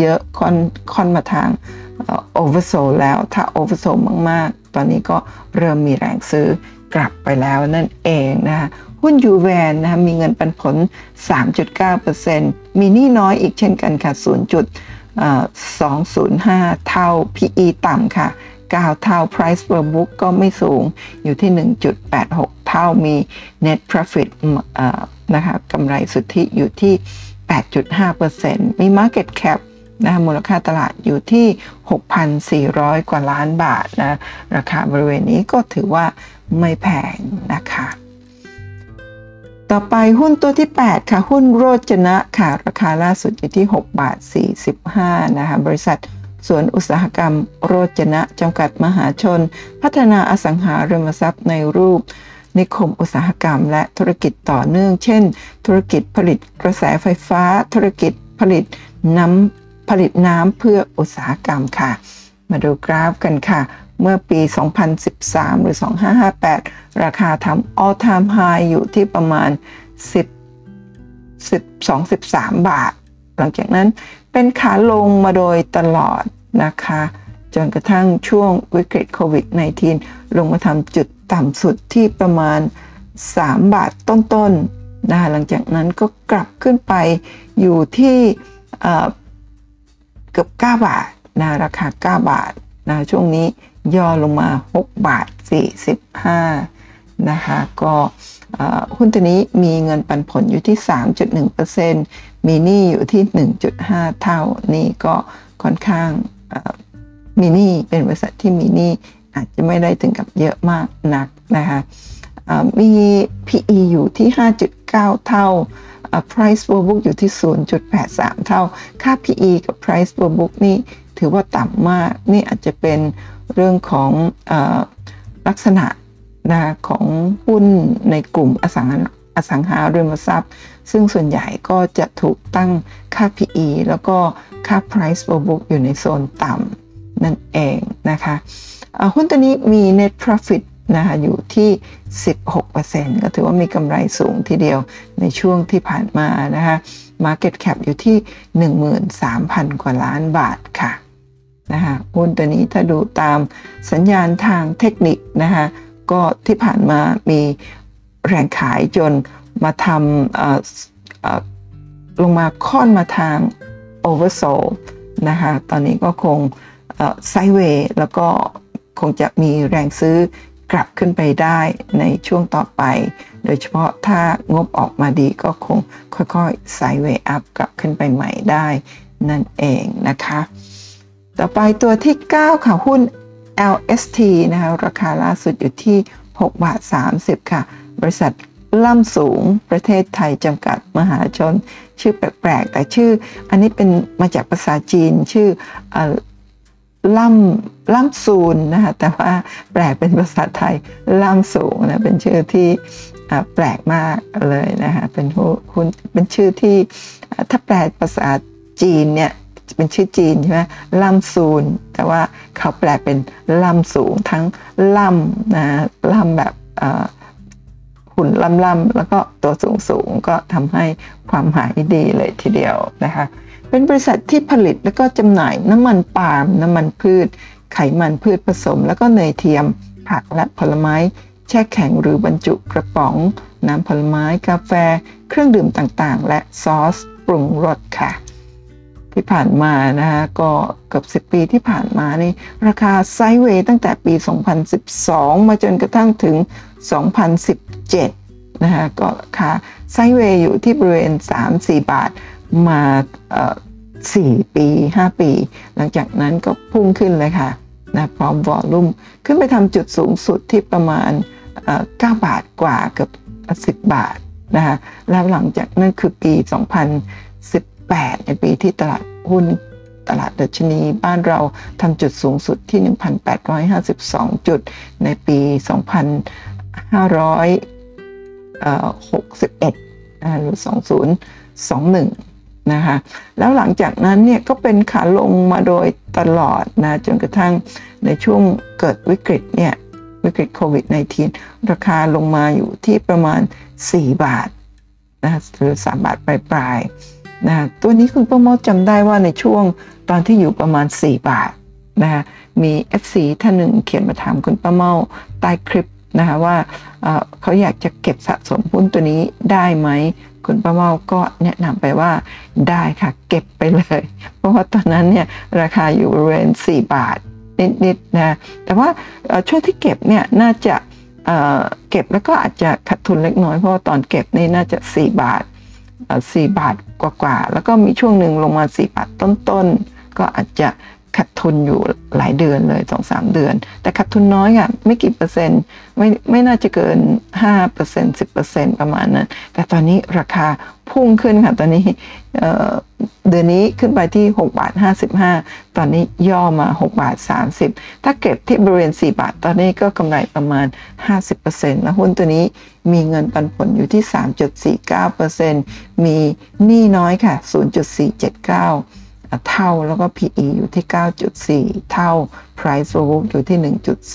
เยอะค่อนค่อนมาทาง oversold แล้วถ้า oversold มาก ๆ ตอนนี้ก็เริ่มมีแรงซื้อกลับไปแล้วนั่นเองนะคะหุ้นยูแวนนะคะมีเงินปันผล 3.9%มีหนี้น้อยอีกเช่นกันค่ะ 0.205 เท่า PE ต่ำค่ะ 9 เท่า Price per book ก็ไม่สูงอยู่ที่ 1.86 เท่ามี Net Profit นะคะกำไรสุทธิอยู่ที่ 8.5%มี Market Cap นะมูลค่าตลาดอยู่ที่ 6,400 กว่าล้านบาทนะราคาบริเวณนี้ก็ถือว่าไม่แพงนะคะต่อไปหุ้นตัวที่ 8 ค่ะ หุ้นโรจนะค่ะ ราคาล่าสุดอยู่ที่ 6 บาท 45 นะคะ บริษัทสวนอุตสาหกรรมโรจนะจำกัดมหาชน พัฒนาอสังหาริมทรัพย์ในรูป นิคมอุตสาหกรรม และธุรกิจต่อเนื่อง เช่น ธุรกิจผลิตกระแสไฟฟ้า ธุรกิจผลิตน้ำ ผลิตน้ำเพื่ออุตสาหกรรมค่ะ มาดูกราฟกันค่ะ เมื่อปี 2013 หรือ 2558 ราคาทำ all time high อยู่ที่ประมาณ 10 12 13 บาท หลังจากนั้นเป็นขาลงมาโดยตลอดนะคะ จนกระทั่งช่วงวิกฤตโควิด -19 ลงมาทำจุดต่ำสุดที่ประมาณ 3 บาทต้นๆนนะคะหลังจากนั้นก็กลับขึ้นไปอยู่ที่ เกือบ 9 บาทนะราคา 9 บาทนะช่วงนี้ย่อลงมา 6 บาท 45 นะคะก็หุ้นตัวนี้มีเงินปันผลอยู่ที่ 3.1%มีหนี้อยู่ที่ 1.5 เท่านี่ก็ค่อนข้างมีหนี้เป็นบริษัทที่มีหนี้อาจจะไม่ได้ถึงกับเยอะมากนักนะคะมี PE อยู่ที่ 5.9 เท่า price per book อยู่ที่ 0.83 เท่า ค่า PE กับ price per book นี่ถือว่าต่ำมาก นี่อาจจะเป็นเรื่องของอลักษณะนะของหุ้นในกลุ่มอสังหาอสังหาริมทรัพย์ ซึ่งส่วนใหญ่ก็จะถูกตั้งค่า PE แล้วก็ค่า price per book อยู่ในโซนต่ำนั่นเองนะคะหุ้นตัวนี้มี net profit นะคะอยู่ที่ 16%ก็ถือว่ามีกำไรสูงทีเดียวในช่วงที่ผ่านมานะคะ market cap อยู่ที่ 13,000 กว่าล้านบาทค่ะนะคะหุ้นตัวนี้ถ้าดูตามสัญญาณทางเทคนิคนะคะก็ที่ผ่านมามีแรงขายจนมาทำลงมาค่อนมาทางโอเวอร์โซลนะคะตอนนี้ก็คงไซเวย์แล้วก็คงจะมีแรงซื้อ กลับขึ้นไปได้ในช่วงต่อไป โดยเฉพาะถ้างบออกมาดีก็คงค่อยๆไซเวย์อัพกลับขึ้นไปใหม่ได้นั่นเองนะคะ ต่อไปตัวที่ 9 ค่ะ หุ้น LST นะคะราคาล่าสุดอยู่ที่6บาท30 ค่ะ บริษัทล่ำสูงประเทศไทยจำกัดมหาชน ชื่อแปลกๆ แต่ชื่ออันนี้เป็นมาจากภาษาจีนชื่อ ล่ำล่ำซูนนะคะแต่ว่าแปลเป็นภาษาไทยล่ำสูงนะเป็นชื่อที่แปลกมากเลยนะคะเป็นหุ้นเป็นชื่อที่ถ้าแปลภาษาจีนเนี่ยเป็นชื่อจีนใช่ไหมล่ำซูน แต่ว่าเขาแปลเป็นล่ำสูงทั้งล่ำนะล่ำแบบหุ่นล่ำๆแล้วก็ตัวสูงสูงก็ทำให้ความหมายดีเลยทีเดียวนะคะ เป็นบริษัทที่ผลิตแล้วก็จำหน่ายน้ำมันปาล์มน้ำมันพืช ไขมันพืชผสม แล้วก็เนยเทียม ผักและผลไม้ แช่แข็งหรือบรรจุกระป๋อง น้ำผลไม้กาแฟ เครื่องดื่มต่างๆ และซอสปรุงรสค่ะ ที่ผ่านมานะคะก็เกือบ10 ปีที่ผ่านมานี่ราคาไซเวย์ตั้งแต่ปี 2012 มาจนกระทั่งถึง 2017นะคะก็ราคาไซเวย์อยู่ที่บริเวณ 3-4 บาท มา4ปี5ปี หลังจากนั้นก็พุ่งขึ้นเลยค่ะนะพร้อมวอลลุ่มขึ้นไปทำจุดสูงสุดที่ประมาณ9บาทกว่าเกือบ10บาทนะคะแล้วหลังจากนั้นคือปี 2018 ในปีที่ตลาดหุ้นตลาดดัชนีบ้านเราทำจุดสูงสุดที่ 1,852 จุดในปี 2561หรือ 2021 นะคะแล้วหลังจากนั้นเนี่ยก็เป็นขาลงมาโดยตลอดนะจนกระทั่งในช่วงเกิดวิกฤตเนี่ยวิกฤตโควิด -19 ราคาลงมาอยู่ที่ประมาณ 4 บาทนะหรือ 3 บาทปลายๆนะตัวนี้คุณป้าเมาจำได้ว่าในช่วงตอนที่อยู่ประมาณ 4 บาทนะคะมี FC ท่านหนึ่งเขียนมาถามคุณป้าเมาใต้คลิป นะคะว่าเขาอยากจะเก็บสะสมหุ้นตัวนี้ได้ไหมคุณป้าเมาก็แนะนำไปว่าได้ค่ะเก็บไปเลย เพราะว่าตอนนั้นเนี่ยราคาอยู่บริเวณ4 บาทนิดๆนะแต่ว่าช่วงที่เก็บเนี่ยน่าจะเก็บแล้วก็อาจจะขาดทุนเล็กน้อยเพราะาตอนเก็บนี่น่าจะ 4 บาท 4 บาทกว่าๆแล้วก็มีช่วงหนึ่งลงมา 4 บาทต้นๆ ก็อาจจะ ขาดทุนอยู่หลายเดือนเลยสองสามเดือน แต่ขาดทุนน้อยอะไม่กี่เปอร์เซ็นต์ไม่ไม่น่าจะเกิน5เปอร์เซ็นต์สิบเปอร์เซ็นต์ประมาณนั้นแต่ตอนนี้ราคาพุ่งขึ้นค่ะ ตอนนี้เดือนนี้ขึ้นไปที่6บาท55 ตอนนี้ย่อมา6บาท30 ถ้าเก็บที่บริเวณ 4 บาท ตอนนี้ก็กำไรประมาณ 50%แล้วหุ้นตัวนี้มีเงินปันผลอยู่ที่ 3.49%มีหนี้น้อยค่ะ 0.479 เท่าแล้วก็ PE อยู่ที่ 9.4 เท่า Price to book อยู่ที่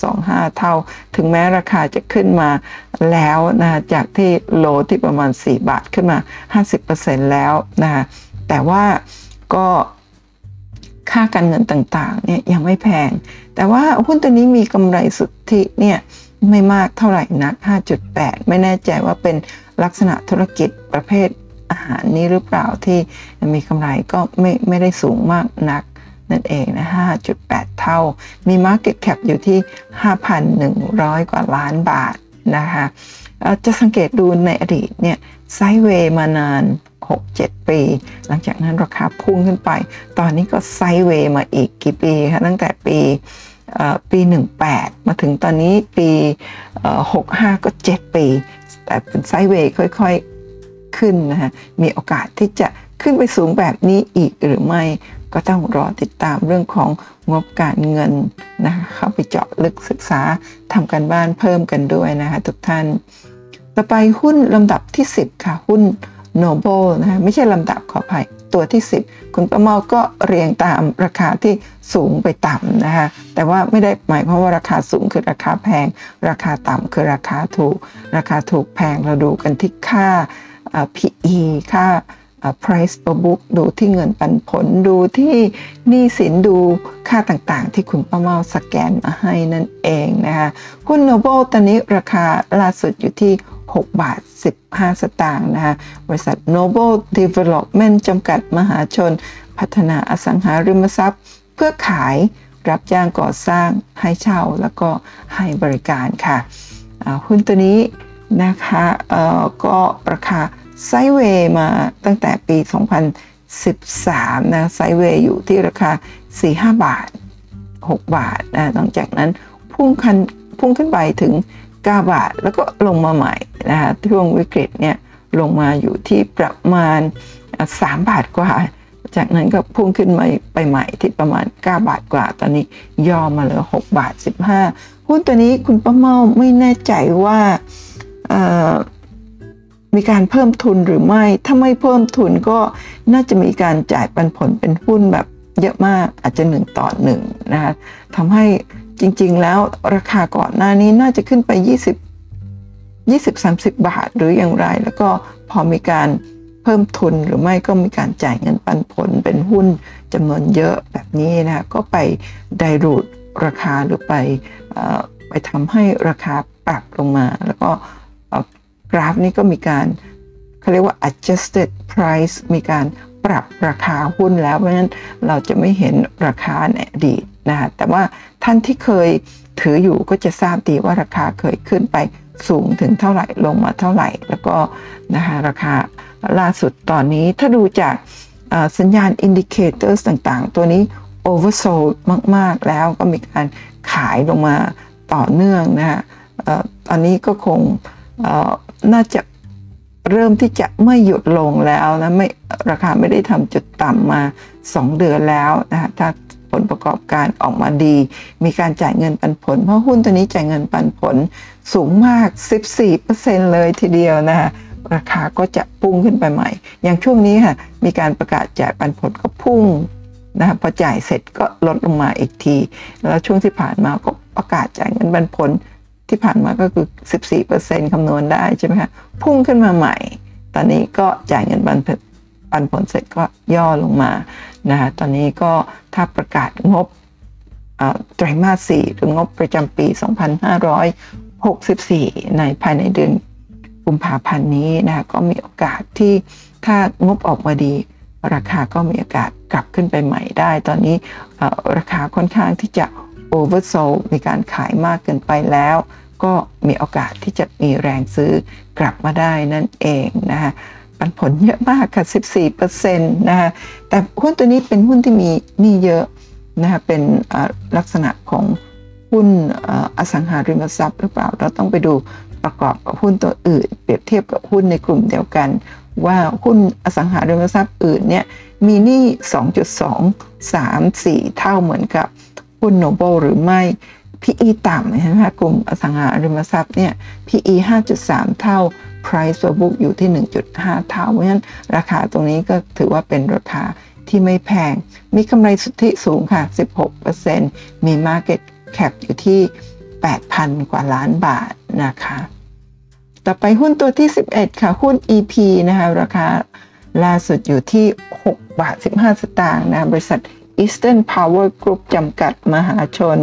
1.25 เท่า ถึงแม้ราคาจะขึ้นมาแล้วนะจากที่โลที่ประมาณ 4 บาทขึ้นมา 50%แล้วนะแต่ว่าก็ค่าการเงินต่างๆเนี่ยยังไม่แพง แต่ว่าหุ้นตัวนี้มีกำไรสุทธิเนี่ยไม่มากเท่าไหร่นัก 5.8 ไม่แน่ใจว่าเป็นลักษณะธุรกิจประเภท อาหารนี้หรือเปล่าที่มีกำไรก็ไม่ไม่ได้สูงมากนักนั่นเองนะ5.8 เท่า มี Market Cap อยู่ที่ 5,100 กว่าล้านบาทนะคะจะสังเกตดูในอดีตเนี่ยไซเวย์มานาน 6-7 ปี หลังจากนั้นราคาพุ่งขึ้นไป ตอนนี้ก็ไซเวย์มาอีกกี่ปีคะตั้งแต่ปีปี 18 มาถึงตอนนี้ปี 65 ก็ 7 ปี แต่เป็นไซเวย์ค่อย ขึ้นนะคะมีโอกาสที่จะขึ้นไปสูงแบบนี้อีกหรือไม่ ก็ต้องรอติดตามเรื่องของงบการเงินนะคะเข้าไปเจาะลึกศึกษาทำกันบ้านเพิ่มกันด้วยนะคะทุกท่าน ต่อไปหุ้นลำดับที่ 10 ค่ะ หุ้น Noble นะคะไม่ใช่ลำดับขออภัยตัวที่ 10 คุณประเมาก็เรียงตามราคาที่สูงไปต่ำนะคะแต่ว่าไม่ได้หมายความว่าราคาสูงคือราคาแพง ราคาต่ำคือราคาถูก ราคาถูกแพงเราดูกันที่ค่า PE ค่า price per book ดูที่เงินปันผลดูที่หนี้สินดูค่าต่างๆ ที่คุณป้าเมาสแกนมาให้นั่นเองนะคะหุ้น Noble ตอนนี้ราคาล่าสุดอยู่ที่ 6 บาท 15 สตางค์นะคะบริษัท Noble Development จำกัดมหาชน พัฒนาอสังหาริมทรัพย์ เพื่อขายรับจ้างก่อสร้างให้เช่าแล้วก็ให้บริการค่ะหุ้นตัวนี้นะคะก็ราคา ไซเวย์มาตั้งแต่ปี 2013 นะไซเวย์อยู่ที่ราคา 4-5 บาท 6 บาทนะหลังจากนั้นพุ่งคันพุ่งขึ้นไปถึง 9 บาท แล้วก็ลงมาใหม่นะคะช่วงวิกฤตเนี่ยลงมาอยู่ที่ประมาณ 3 บาทกว่า จากนั้นก็พุ่งขึ้นมาไปใหม่ที่ประมาณ 9 บาทกว่า ตอนนี้ย่อมาเหลือ 6 บาท 15หุ้นตัวนี้คุณป้าเมาไม่แน่ใจว่า มีการเพิ่มทุนหรือไม่ ถ้าไม่เพิ่มทุนก็น่าจะมีการจ่ายปันผลเป็นหุ้นแบบเยอะมากอาจจะหนึ่งต่อหนึ่งนะคะทำให้จริงๆ แล้วราคาก่อนหน้านี้น่าจะขึ้นไป 20 20 30 บาทหรืออย่างไร แล้วก็พอมีการเพิ่มทุนหรือไม่ก็มีการจ่ายเงินปันผลเป็นหุ้นจำนวนเยอะแบบนี้นะก็ไปไดรูดราคาหรือไปไปทำให้ราคาปรับลงมา แล้วก็ กราฟนี้ก็มีการเขาเรียกว่า adjusted price มีการปรับราคาหุ้นแล้ว เพราะฉะนั้นเราจะไม่เห็นราคาในอดีตนะคะแต่ว่าท่านที่เคยถืออยู่ก็จะทราบดีว่าราคาเคยขึ้นไปสูงถึงเท่าไหร่ลงมาเท่าไหร่ แล้วก็นะคะราคาล่าสุดตอนนี้ถ้าดูจากสัญญาณ indicator ต่างๆ ตัวนี้ oversold มาก ๆ แล้วก็มีการขายลงมาต่อเนื่องนะฮะตอนนี้ก็คง น่าจะเริ่มที่จะไม่หยุดลงแล้วนะไม่ราคาไม่ได้ทำจุดต่ำมา 2 เดือนแล้วนะฮะถ้าผลประกอบการออกมาดี มีการจ่ายเงินปันผล เพราะหุ้นตัวนี้จ่ายเงินปันผลสูงมาก 14%เลยทีเดียวนะฮะราคาก็จะพุ่งขึ้นไปใหม่ อย่างช่วงนี้ค่ะ มีการประกาศจ่ายปันผลก็พุ่งนะพอจ่ายเสร็จก็ลดลงมาอีกที แล้วช่วงที่ผ่านมาก็ประกาศจ่ายเงินปันผล ที่ผ่านมาก็คือ 14%คำนวณได้ใช่ไหมคะพุ่งขึ้นมาใหม่ ตอนนี้ก็จ่ายเงินปันผลปันผลเสร็จก็ย่อลงมานะคะตอนนี้ก็ถ้าประกาศงบไตรมาส 4 หรืองบประจำปี 2564 ในภายในเดือนกุมภาพันธ์นี้นะก็มีโอกาสที่ถ้างบออกมาดี ราคาก็มีโอกาสกลับขึ้นไปใหม่ได้ ตอนนี้ราคาค่อนข้างที่จะโอเวอร์โซลมีการขายมากเกินไปแล้ว ก็มีโอกาสที่จะมีแรงซื้อกลับมาได้นั่นเองนะคะปันผลเยอะมากค่ะ 14%นะคะแต่หุ้นตัวนี้เป็นหุ้นที่มีหนี้เยอะนะคะเป็นลักษณะของหุ้นอสังหาริมทรัพย์หรือเปล่า เราต้องไปดูประกอบกับหุ้นตัวอื่น เปรียบเทียบกับหุ้นในกลุ่มเดียวกัน ว่าหุ้นอสังหาริมทรัพย์อื่นเนี่ยมีหนี้ 2.2 3 4 เท่าเหมือนกับหุ้นโนเบิลหรือไม่ PE ต่ำใช่ไหมคะกลุ่มอสังหาริมทรัพย์เนี่ย PE 5.3 เท่า Price per book อยู่ที่ 1.5 เท่า เพราะฉะนั้นราคาตรงนี้ก็ถือว่าเป็นราคาที่ไม่แพง มีกำไรสุทธิสูงค่ะ 16%มี Market Cap อยู่ที่ 8,000 กว่าล้านบาทนะคะ ต่อไปหุ้นตัวที่ 11 ค่ะ หุ้น EP นะคะ ราคาล่าสุดอยู่ที่ 6 บาท 15 สตางค์นะ บริษัท Eastern Power Group จำกัดมหาชน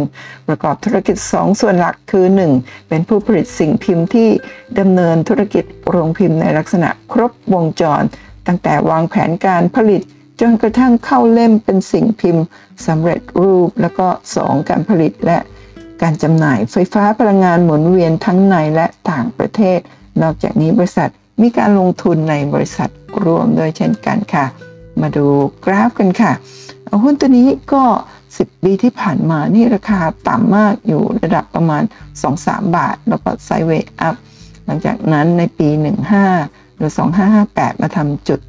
ประกอบธุรกิจ 2 ส่วนหลักคือ 1. เป็นผู้ผลิตสิ่งพิมพ์ที่ดำเนินธุรกิจโรงพิมพ์ในลักษณะครบวงจร ตั้งแต่วางแผนการผลิตจนกระทั่งเข้าเล่มเป็นสิ่งพิมพ์สำเร็จรูป แล้วก็ 2. การผลิตและการจำหน่ายไฟฟ้าพลังงานหมุนเวียนทั้งในและต่างประเทศ นอกจากนี้บริษัทมีการลงทุนในบริษัทรวมโดยเช่นกันค่ะ มาดูกราฟกันค่ะ หุ้นตัวนี้ก็ 10 ปีที่ผ่านมานี่ราคาต่ำมากอยู่ระดับประมาณ 2-3 บาท แล้วก็ไซเวย์อัพหลังจากนั้นในปี 15 หรือ 2558 มาทำจุด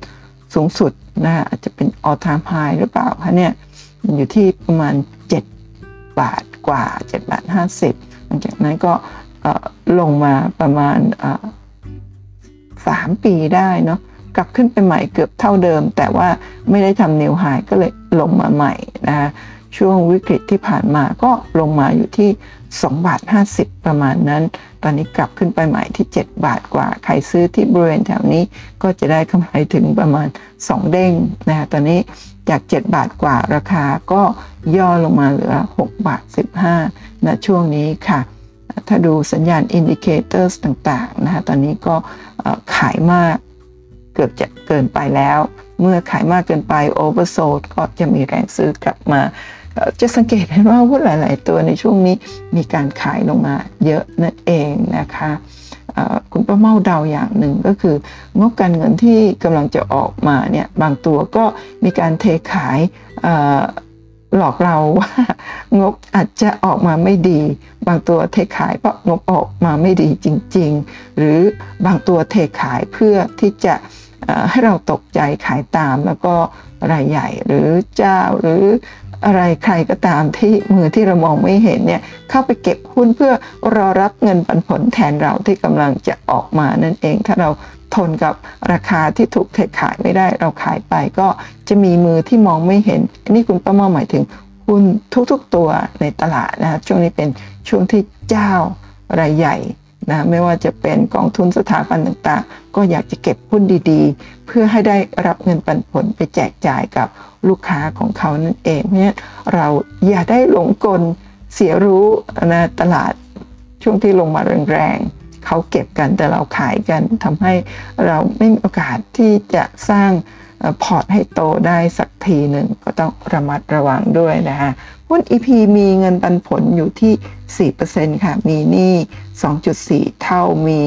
สูงสุดนะอาจจะเป็น all time high หรือเปล่าคะเนี่ยมันอยู่ที่ประมาณ 7 บาทกว่า 7 บาท 50 หลังจากนั้นก็ลงมาประมาณ 3 ปีได้เนาะกลับขึ้นไปใหม่เกือบเท่าเดิม แต่ว่าไม่ได้ทำ new high ก็เลย ลงมาใหม่นะคะช่วงวิกฤตที่ผ่านมาก็ลงมาอยู่ที่2บาท50 ประมาณนั้น ตอนนี้กลับขึ้นไปใหม่ที่ 7 บาทกว่า ใครซื้อที่บริเวณแถวนี้ก็จะได้กำไรถึงประมาณ 2 เด้งนะคะตอนนี้จาก 7 บาทกว่าราคาก็ย่อลงมาเหลือ 6 บาท 15ณช่วงนี้ค่ะ ถ้าดูสัญญาณ indicator ต่างๆนะคะตอนนี้ก็ขายมาก กือบจะเกินไปแล้ว เมื่อขายมากเกินไปโอเวอร์โซลก็จะมีแรงซื้อกลับมา จะสังเกตเห็นว่าหุ้นหลาย ๆ ตัวในช่วงนี้มีการขายลงมาเยอะนั่นเองนะคะคุณป้าเมาเดาอย่างหนึ่งก็คืองบการเงินที่กำลังจะออกมาเนี่ยบางตัวก็มีการเทขายหลอกเราว่างบอาจจะออกมาไม่ดี บางตัวเทขายเพราะงบออกมาไม่ดีจริง ๆ หรือบางตัวเทขายเพื่อที่จะ ให้เราตกใจขายตามแล้วก็รายใหญ่หรือเจ้าหรืออะไรใครก็ตามที่มือที่เรามองไม่เห็นเนี่ยเข้าไปเก็บหุ้นเพื่อรอรับเงินปันผลแทนเราที่กำลังจะออกมานั่นเอง ถ้าเราทนกับราคาที่ถูกเทขายไม่ได้เราขายไปก็จะมีมือที่มองไม่เห็น นี่คุณป้าเมาหมายถึงหุ้นทุกๆตัวในตลาดนะช่วงนี้เป็นช่วงที่เจ้ารายใหญ่ นะไม่ว่าจะเป็นกองทุนสถาบันต่างๆ ก็อยากจะเก็บหุ้นดีๆ เพื่อให้ได้รับเงินปันผลไปแจกจ่ายกับลูกค้าของเขานั่นเองเพราะฉะนั้นเราอย่าได้หลงกลเสียรู้นะตลาดช่วงที่ลงมาแรงๆเขาเก็บกันแต่เราขายกันทำให้เราไม่มีโอกาสที่จะสร้างพอร์ตให้โตได้สักทีหนึ่งก็ต้องระมัดระวังด้วยนะคะ หุ้น EP มีเงินปันผลอยู่ที่ 4%ค่ะ มีหนี้ 2.4 เท่า มี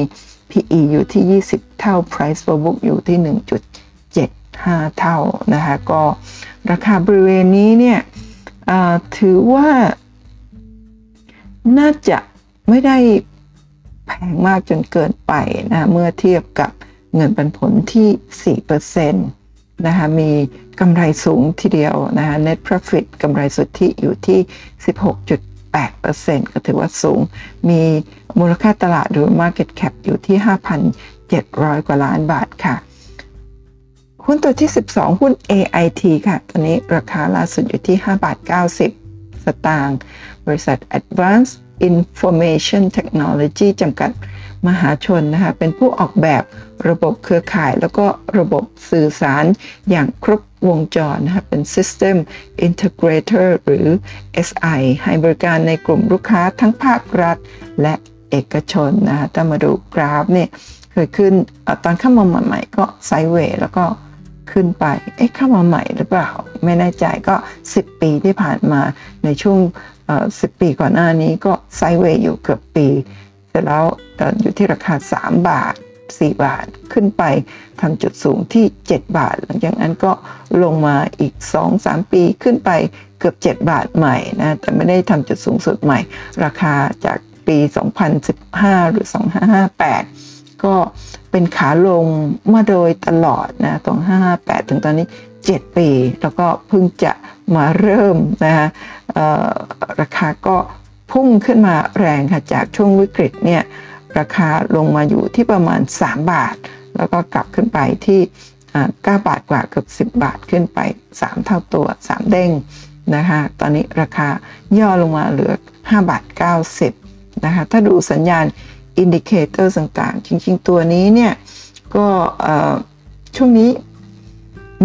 PE อยู่ที่ 20 เท่า Price per book อยู่ที่ 1.75 เท่านะคะ ก็ราคาบริเวณนี้เนี่ยถือว่า น่าจะไม่ได้แพงมากจนเกินไปนะ เมื่อเทียบกับเงินปันผลที่ 4% นะคะมีกำไรสูงทีเดียวนะคะ net profit กำไรสุทธิอยู่ที่ 16.8%ก็ถือว่าสูง มีมูลค่าตลาดหรือ market cap อยู่ที่ 5,700 กว่าล้านบาทค่ะหุ้นตัวที่ 12 หุ้น AIT ค่ะตอนนี้ราคาล่าสุดอยู่ที่ 5 บาท 90 สตางค์ บริษัท Advanced Information Technology จำกัด มหาชนนะคะเป็นผู้ออกแบบระบบเครือข่าย แล้วก็ระบบสื่อสารอย่างครบวงจรนะคะเป็น System Integrator หรือ SI ให้บริการในกลุ่มลูกค้าทั้งภาครัฐและเอกชนนะคะถ้ามาดูกราฟเนี่ยเคยขึ้นอตอนเข้ามาใหม่ๆก็ไซด์เวย์แล้วก็ขึ้นไป เอ๊ะเข้ามาใหม่หรือเปล่า ไม่แน่ใจก็ 10 ปีที่ผ่านมาในช่วง 10 ปีก่อนหน้านี้ก็ไซด์เวย์อยู่เกือบปี เสร็จแล้วอยู่ที่ราคา 3 บาท 4 บาทขึ้นไปทำจุดสูงที่ 7 บาท หลังจากนั้นก็ลงมาอีก 2-3 ปีขึ้นไปเกือบ 7 บาทใหม่นะแต่ไม่ได้ทำจุดสูงสุดใหม่ ราคาจากปี 2015 หรือ 2558 ก็เป็นขาลงมาโดยตลอดนะตรง 558 ถึงตอนนี้ 7 ปี แล้วก็เพิ่งจะมาเริ่มนะคะราคาก็ พุ่งขึ้นมาแรงค่ะจากช่วงวิกฤตเนี่ยราคาลงมาอยู่ที่ประมาณ 3 บาท แล้วก็กลับขึ้นไปที่ 9 บาทกว่าเกือบ 10 บาทขึ้นไป 3 เท่าตัว 3 เด้งนะคะตอนนี้ราคาย่อลงมาเหลือ 5 บาท 90นะคะถ้าดูสัญญาณindicator ต่างๆ จริงๆ ตัวนี้เนี่ยก็ช่วงนี้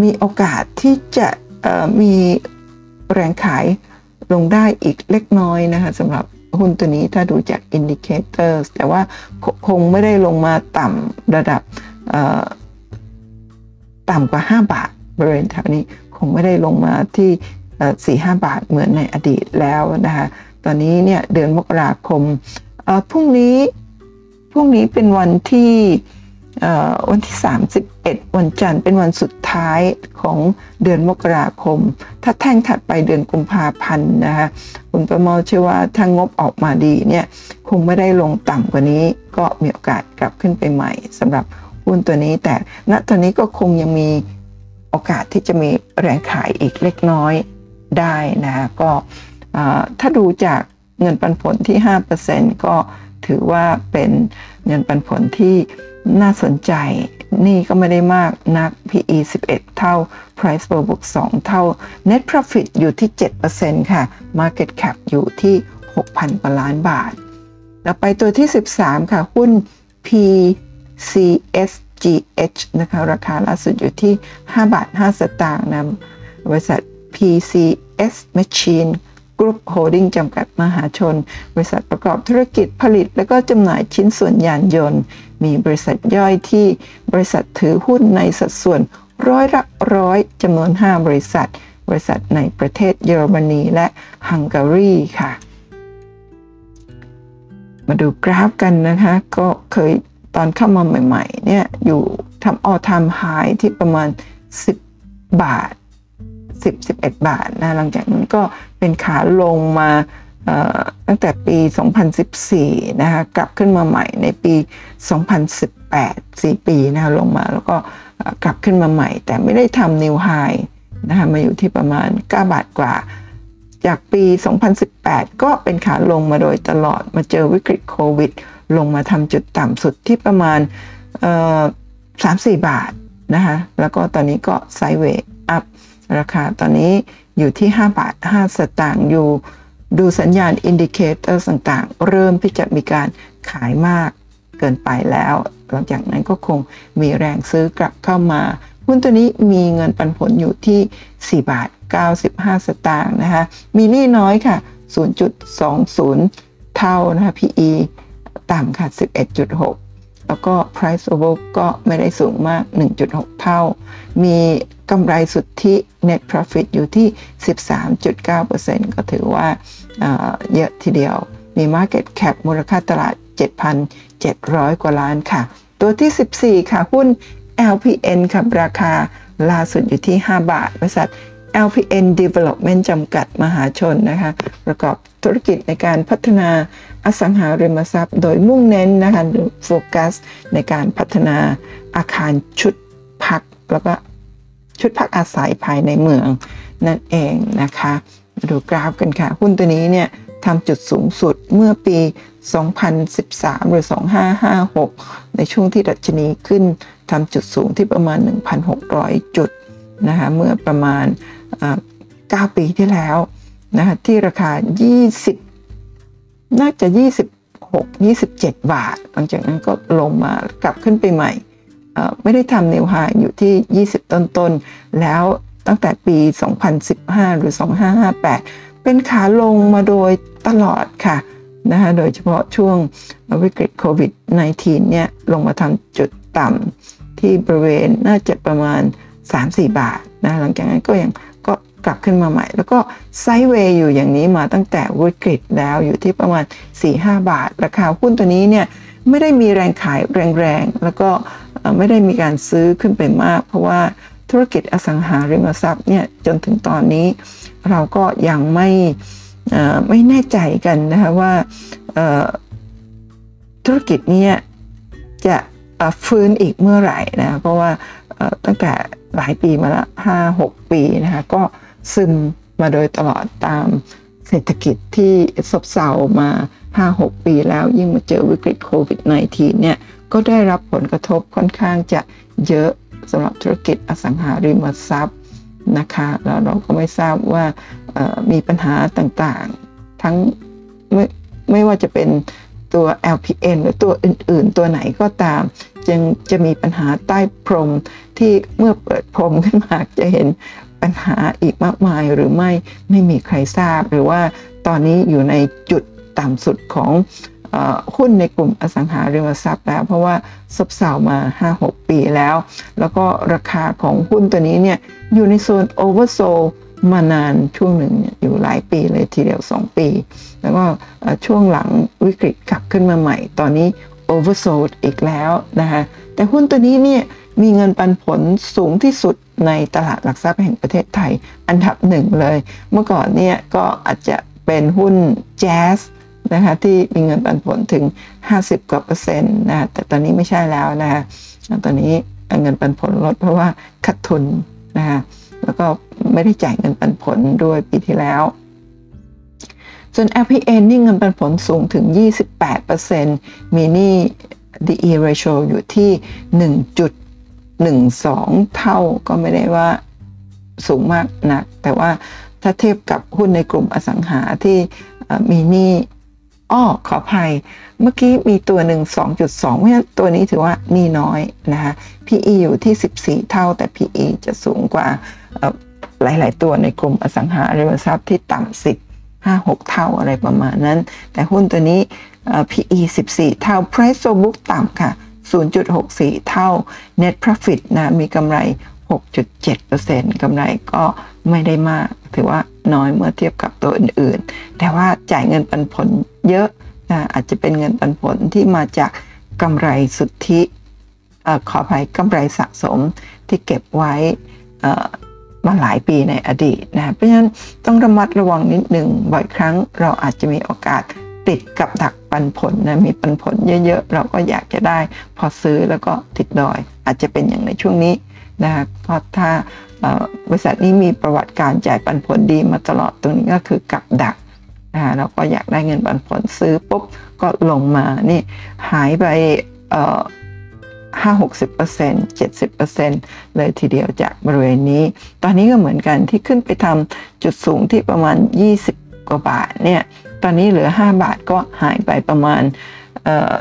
มีโอกาสที่จะมีแรงขาย ลงได้อีกเล็กน้อยนะคะสำหรับหุ้นตัวนี้ถ้าดูจาก indicator แต่ว่าคงไม่ได้ลงมาต่ำระดับต่ำกว่า 5 บาทบริเวณแถวนี้คงไม่ได้ลงมาที่สี่ห้าบาทเหมือนในอดีตแล้วนะคะตอนนี้เนี่ยเดือนมกราคมพรุ่งนี้พรุ่งนี้เป็นวันที่ วันที่ 31 วันจันทร์เป็นวันสุดท้ายของเดือนมกราคม ถ้าแท่งถัดไปเดือนกุมภาพันธ์นะคะคุณประมาเชื่อว่าถ้างบออกมาดีเนี่ยคงไม่ได้ลงต่ำกว่านี้ ก็มีโอกาสกลับขึ้นไปใหม่สำหรับหุ้นตัวนี้ แต่ณตอนนี้ก็คงยังมีโอกาสที่จะมีแรงขายอีกเล็กน้อยได้นะก็ถ้าดูจากเงินปันผลที่ 5%ก็ถือว่าเป็นเงินปันผลที่ น่าสนใจนี่ก็ไม่ได้มากนัก PE 11 เท่า Price per book 2 เท่า Net Profit อยู่ที่ 7%ค่ะ Market Cap อยู่ที่ 6,000กว่าล้านบาท แล้วไปตัวที่ 13 ค่ะ หุ้น PCSGH นะคะ ราคาล่าสุดอยู่ที่ 5 บาท 5 สตางค์นะบริษัท PCS Machine Group Holding จำกัดมหาชน บริษัทประกอบธุรกิจผลิต และก็จำหน่ายชิ้นส่วนยานยนต์ มีบริษัทย่อยที่บริษัทถือหุ้นในสัดส่วนร้อยละร้อยจำนวน 5 บริษัท บริษัทในประเทศเยอรมนีและฮังการีค่ะ มาดูกราฟกันนะคะ ก็เคยตอนเข้ามาใหม่ ๆ เนี่ย อยู่ทำออทามไฮที่ประมาณ 10 บาท 10 11 บาทนะหลังจากนั้นก็เป็นขาลงมาตั้งแต่ปี 2014 นะคะกลับขึ้นมาใหม่ในปี 2018 4 ปีนะคะลงมาแล้วก็กลับขึ้นมาใหม่ แต่ไม่ได้ทำนิวไฮนะคะมาอยู่ที่ประมาณ 9 บาทกว่า จากปี 2018 ก็เป็นขาลงมาโดยตลอดมาเจอวิกฤตโควิด ลงมาทำจุดต่ำสุดที่ประมาณ 3-4 บาทนะคะแล้วก็ตอนนี้ก็ sideway up ราคาตอนนี้อยู่ที่ 5 บาท 5 สตางค์อยู่ ดูสัญญาณ indicator ต่างๆ เริ่มที่จะมีการขายมากเกินไปแล้ว หลังจากนั้นก็คงมีแรงซื้อกลับเข้ามา หุ้นตัวนี้มีเงินปันผลอยู่ที่ 4 บาท 95 สตางค์นะคะ มีนี้น้อยค่ะ 0.20 เท่านะคะ PE ต่ำค่ะ 11.6 แล้วก็ price over ก็ไม่ได้สูงมาก 1.6 เท่า มีกำไรสุทธิ net profit อยู่ที่ 13.9%ก็ถือว่าเยอะทีเดียว มี market cap มูลค่าตลาด 7,700 กว่าล้านค่ะ ตัวที่ 14 ค่ะ หุ้น LPN ครับราคาล่าสุดอยู่ที่ 5 บาท บริษัท LPN Development จำกัดมหาชนนะคะประกอบธุรกิจในการพัฒนาอสังหาริมทรัพย์ โดยมุ่งเน้นนะคะโฟกัสในการพัฒนาอาคารชุดพักแล้วก็ชุดพักอาศัยภายในเมืองนั่นเองนะคะดูกราฟกันค่ะ หุ้นตัวนี้เนี่ยทำจุดสูงสุดเมื่อปี 2013 หรือ 2556 ในช่วงที่ดัชนีขึ้นทำจุดสูงที่ประมาณ 1,600 จุดนะคะเมื่อประมาณ 9 ปีที่แล้วนะคะที่ราคา 20 น่าจะ 26 27 บาท หลังจากนั้นก็ลงมากลับขึ้นไปใหม่ไม่ได้ทำนิวไฮอยู่ที่ 20 ต้นๆ แล้วตั้งแต่ปี 2015 หรือ 2558 เป็นขาลงมาโดยตลอดค่ะนะคะโดยเฉพาะช่วงวิกฤตโควิด -19 เนี่ยลงมาทำจุดต่ำที่บริเวณน่าจะประมาณ 3-4 บาทนะหลังจากนั้นก็ยัง กลับขึ้นมาใหม่ แล้วก็ไซด์เวย์อยู่อย่างนี้มาตั้งแต่วิกฤตแล้วอยู่ที่ประมาณ 4-5 บาท ราคาหุ้นตัวนี้เนี่ยไม่ได้มีแรงขายแรงๆ แล้วก็ไม่ได้มีการซื้อขึ้นไปมาก เพราะว่าธุรกิจอสังหาริมทรัพย์เนี่ยจนถึงตอนนี้เราก็ยังไม่ไม่แน่ใจกันนะคะว่าธุรกิจนี้จะฟื้นอีกเมื่อไหร่นะเพราะว่าตั้งแต่หลายปีมาแล้วห้าหกปีนะคะก็ ซึมมาโดยตลอดตามเศรษฐกิจที่ซบเซามา 5-6 ปีแล้วยิ่งมาเจอวิกฤตโควิด -19 เนี่ยก็ได้รับผลกระทบค่อนข้างจะเยอะสำหรับธุรกิจอสังหาริมทรัพย์นะคะแล้วเราก็ไม่ทราบว่ามีปัญหาต่างๆ ทั้งไม่ไม่ว่าจะเป็นตัว LPN หรือตัวอื่น ๆ ตัวไหนก็ตามยังจะมีปัญหาใต้พรมที่เมื่อเปิดพรมขึ้นมาจะเห็น ปัญหาอีกมากมายหรือไม่ไม่มีใครทราบ หรือว่าตอนนี้อยู่ในจุดต่ำสุดของหุ้นในกลุ่มอสังหาริมทรัพย์แล้ว เพราะว่าซบเซามา 5-6 ปีแล้ว แล้วก็ราคาของหุ้นตัวนี้เนี่ยอยู่ในโซนโอเวอร์โซลมานานช่วงหนึ่งอยู่หลายปีเลยทีเดียว 2 ปี แล้วก็ช่วงหลังวิกฤตกลับขึ้นมาใหม่ ตอนนี้ โอเวอร์โซอีกแล้วนะคะแต่หุ้นตัวนี้เนี่ยมีเงินปันผลสูงที่สุดในตลาดหลักทรัพย์แห่งประเทศไทยอันดับหนึ่งเลย เมื่อก่อนเนี่ยก็อาจจะเป็นหุ้นแจ๊สนะคะที่มีเงินปันผลถึง 50 กว่าเปอร์เซ็นต์นะแต่ตอนนี้ไม่ใช่แล้วนะคะตอนนี้เงินปันผลลดเพราะว่าขาดทุนนะคะแล้วก็ไม่ได้จ่ายเงินปันผลด้วยปีที่แล้ว ส่วน LPN นี่เงินปันผลสูงถึง 28%มีนี่ DE ratio อยู่ที่ 1.12 เท่าก็ไม่ได้ว่าสูงมากนัก แต่ว่าถ้าเทียบกับหุ้นในกลุ่มอสังหาที่มีนี่อ้อขออภัย เมื่อกี้มีตัวหนึ่ง2.2 เพราะฉะนั้นตัวนี้ถือว่านี่น้อยนะคะ PE อยู่ที่ 14 เท่าแต่ PE จะสูงกว่าหลาย ๆ ตัวในกลุ่มอสังหาริมทรัพย์ที่ต่ำสิ ห้าหกเท่าอะไรประมาณนั้น แต่หุ้นตัวนี้ PE 14 เท่า Price to book ต่ำค่ะ 0.64 เท่า Net Profit นะมีกำไร 6.7%กำไรก็ไม่ได้มาก ถือว่าน้อยเมื่อเทียบกับตัวอื่นๆ แต่ว่าจ่ายเงินปันผลเยอะนะอาจจะเป็นเงินปันผลที่มาจากกำไรสุทธิขออภัยกำไรสะสมที่เก็บไว้ มาหลายปีในอดีตนะเพราะฉะนั้นต้องระมัดระวังนิดหนึ่งบ่อยครั้งเราอาจจะมีโอกาสติดกับดักปันผลนะมีปันผลเยอะๆ เราก็อยากจะได้ พอซื้อแล้วก็ติดดอย อาจจะเป็นอย่างในช่วงนี้นะเพราะถ้าบริษัทนี้มีประวัติการจ่ายปันผลดีมาตลอดตรงนี้ก็คือกับดักนะเราก็อยากได้เงินปันผลซื้อปุ๊บก็ลงมานี่หายไป 5-60% 70%เลยทีเดียวจากบริเวณนี้ ตอนนี้ก็เหมือนกันที่ขึ้นไปทำจุดสูงที่ประมาณ 20 กว่าบาทเนี่ย ตอนนี้เหลือ 5 บาทก็หายไปประมาณ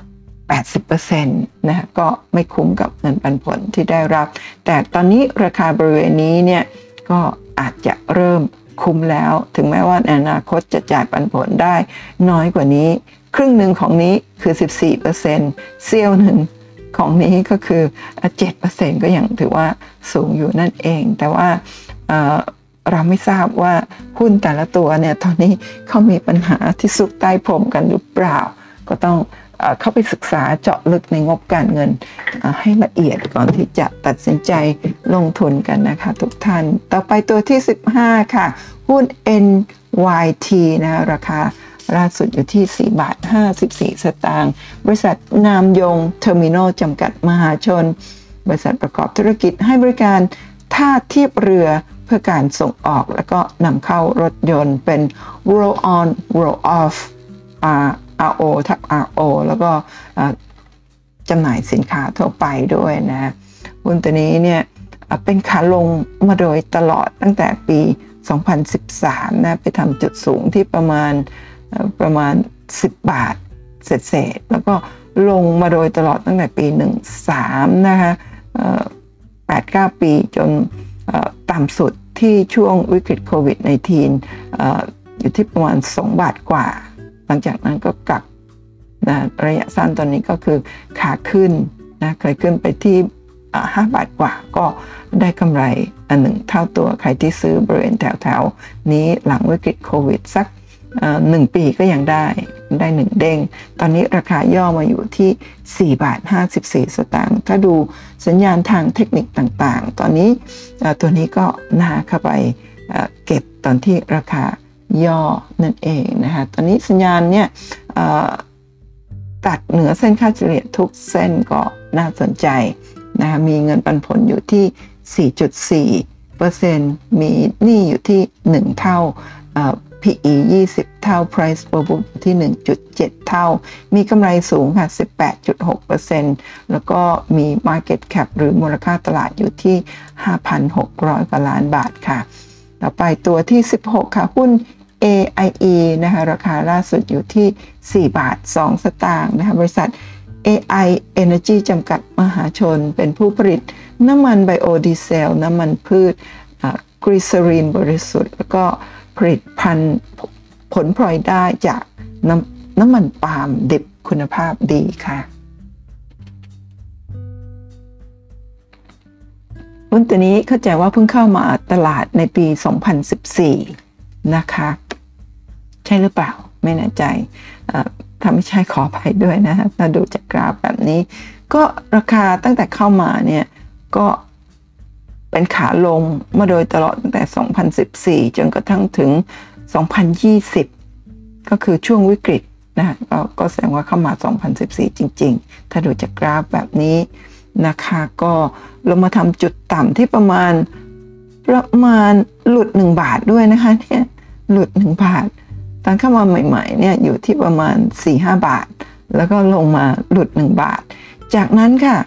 80%นะก็ไม่คุ้มกับเงินปันผลที่ได้รับ แต่ตอนนี้ราคาบริเวณนี้เนี่ยก็อาจจะเริ่มคุ้มแล้ว ถึงแม้ว่าในอนาคตจะจ่ายปันผลได้น้อยกว่านี้ ครึ่งหนึ่งของนี้คือ 14%เซี่ยวหนึ่ง ของนี้ก็คือ7%ก็ยังถือว่าสูงอยู่นั่นเอง แต่ว่าเราไม่ทราบว่าหุ้นแต่ละตัวเนี่ยตอนนี้เขามีปัญหาที่สุกใต้พรมกันหรือเปล่า ก็ต้องเข้าไปศึกษาเจาะลึกในงบการเงินให้ละเอียดก่อนที่จะตัดสินใจลงทุนกันนะคะทุกท่าน ต่อไปตัวที่ 15 ค่ะ หุ้น NYT นะราคา ล่าสุดอยู่ที่ 4 บาท 54 สตางค์บริษัทนามยงเทอร์มินอลจำกัดมหาชน บริษัทประกอบธุรกิจให้บริการท่าเทียบเรือเพื่อการส่งออกแล้วก็นำเข้ารถยนต์เป็น roll on roll off RO ทับ RO แล้วก็จำหน่ายสินค้าทั่วไปด้วยนะหุ้นตัวนี้เนี่ยเป็นขาลงมาโดยตลอดตั้งแต่ปี 2013 นะ ไปทำจุดสูงที่ประมาณ ประมาณ 10 บาทเศษๆแล้วก็ลงมาโดยตลอดตั้งแต่ปี 13 นะคะ8-9ปีจนต่ำสุดที่ช่วงวิกฤตโควิด -19 อยู่ที่ประมาณ 2 บาทกว่า หลังจากนั้นก็กลับนะระยะสั้นตอนนี้ก็คือขาขึ้นนะเคยขึ้นไปที่ 5 บาทกว่าก็ได้กำไรอันหนึ่งเท่าตัวใครที่ซื้อบริเวณแถวๆ นี้หลังวิกฤตโควิด สัก หนึ่งปีก็ยังได้ได้หนึ่งเด้ง ตอนนี้ราคาย่อมาอยู่ที่ 4 บาท 54 สตางค์ ถ้าดูสัญญาณทางเทคนิคต่างๆ ตอนนี้ตัวนี้ก็น่าเข้าไปเก็บตอนที่ราคาย่อนั่นเองนะคะตอนนี้สัญญาณเนี่ยตัดเหนือเส้นค่าเฉลี่ยทุกเส้นก็น่าสนใจนะคะมีเงินปันผลอยู่ที่ 4.4%มีหนี้อยู่ที่ 1 เท่า PE 20 เท่า Price per book ที่ 1.7 เท่า มีกำไรสูงค่ะ 18.6%แล้วก็มี Market Cap หรือมูลค่าตลาดอยู่ที่ 5,600 กว่าล้านบาทค่ะ ต่อไปตัวที่ 16 ค่ะ หุ้น AIE นะคะราคาล่าสุดอยู่ที่ 4 บาท 2 สตางค์นะคะบริษัท AI Energy จำกัดมหาชน เป็นผู้ผลิต น้ำมันไบโอดีเซล น้ำมันพืชกรีซรีนบริสุทธิ์ แล้วก็ ผลิตภัณฑ์ผลพลอยได้จากน้ำน้ำมันปาล์มดิบคุณภาพดีค่ะ หุ้นตัวนี้เข้าใจว่าเพิ่งเข้ามาตลาดในปี 2014 นะคะ ใช่หรือเปล่า ไม่แน่ใจถ้าไม่ใช่ขออภัยด้วยนะถ้าดูจากกราฟแบบนี้ ก็ราคาตั้งแต่เข้ามาเนี่ย ก็ เป็นขาลงมาโดยตลอดตั้งแต่ 2014 จนกระทั่งถึง 2020 ก็คือช่วงวิกฤตนะกก็แสดงว่าเข้ามา 2014 จริง ๆ ถ้าดูจากกราฟแบบนี้นะคะก็ลงมาทำจุดต่ำที่ประมาณประมาณหลุด 1 บาทด้วยนะคะเนี่ยหลุด 1 บาท ตอนเข้ามาใหม่ๆเนี่ยอยู่ที่ประมาณ 4-5 บาท แล้วก็ลงมาหลุด 1 บาท จากนั้นค่ะ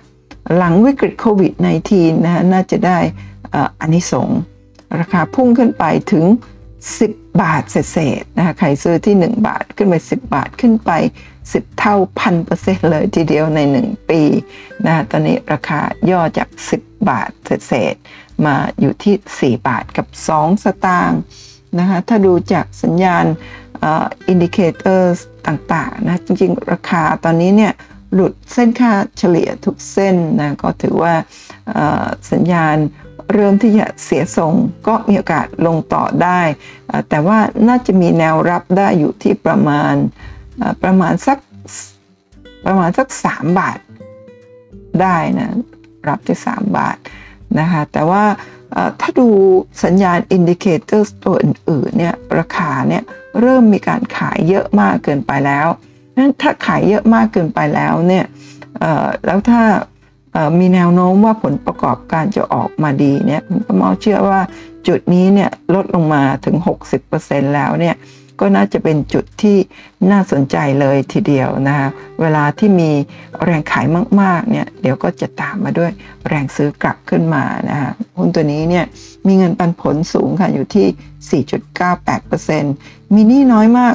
หลังวิกฤตโควิด -19 นะน่าจะได้อันนิสงราคาพุ่งขึ้นไปถึง 10 บาทเศษนะคะใครซื้อที่ 1 บาทขึ้นไป 10 บาทขึ้นไป 10 เท่าพันเปอร์เซ็นต์เลยทีเดียวใน 1 ปีนะตอนนี้ราคาย่อจาก 10 บาทเศษมาอยู่ที่ 4 บาทกับ 2 สตางค์นะคะถ้าดูจากสัญญาณ indicator ต่างๆนะจริงๆ ราคาตอนนี้เนี่ย หลุดเส้นค่าเฉลี่ยทุกเส้นนะก็ถือว่าสัญญาณเริ่มที่จะเสียทรงก็มีโอกาสลงต่อได้ แต่ว่าน่าจะมีแนวรับได้อยู่ที่ประมาณประมาณสักประมาณสัก 3 บาทได้นะรับที่ 3 บาทนะคะแต่ว่าถ้าดูสัญญาณ indicator ตัวอื่นๆเนี่ยราคาเนี่ยเริ่มมีการขายเยอะมากเกินไปแล้ว นั้นถ้าขายเยอะมากเกินไปแล้วเนี่ยแล้วถ้ามีแนวโน้มว่าผลประกอบการจะออกมาดีเนี่ยผมก็มองเชื่อว่าจุดนี้เนี่ยลดลงมาถึง 60%แล้วเนี่ยก็น่าจะเป็นจุดที่น่าสนใจเลยทีเดียวนะคะเวลาที่มีแรงขายมากๆเนี่ยเดี๋ยวก็จะตามมาด้วยแรงซื้อกลับขึ้นมานะคะหุ้นตัวนี้เนี่ยมีเงินปันผลสูงค่ะอยู่ที่ 4.98%มีหนี้น้อยมาก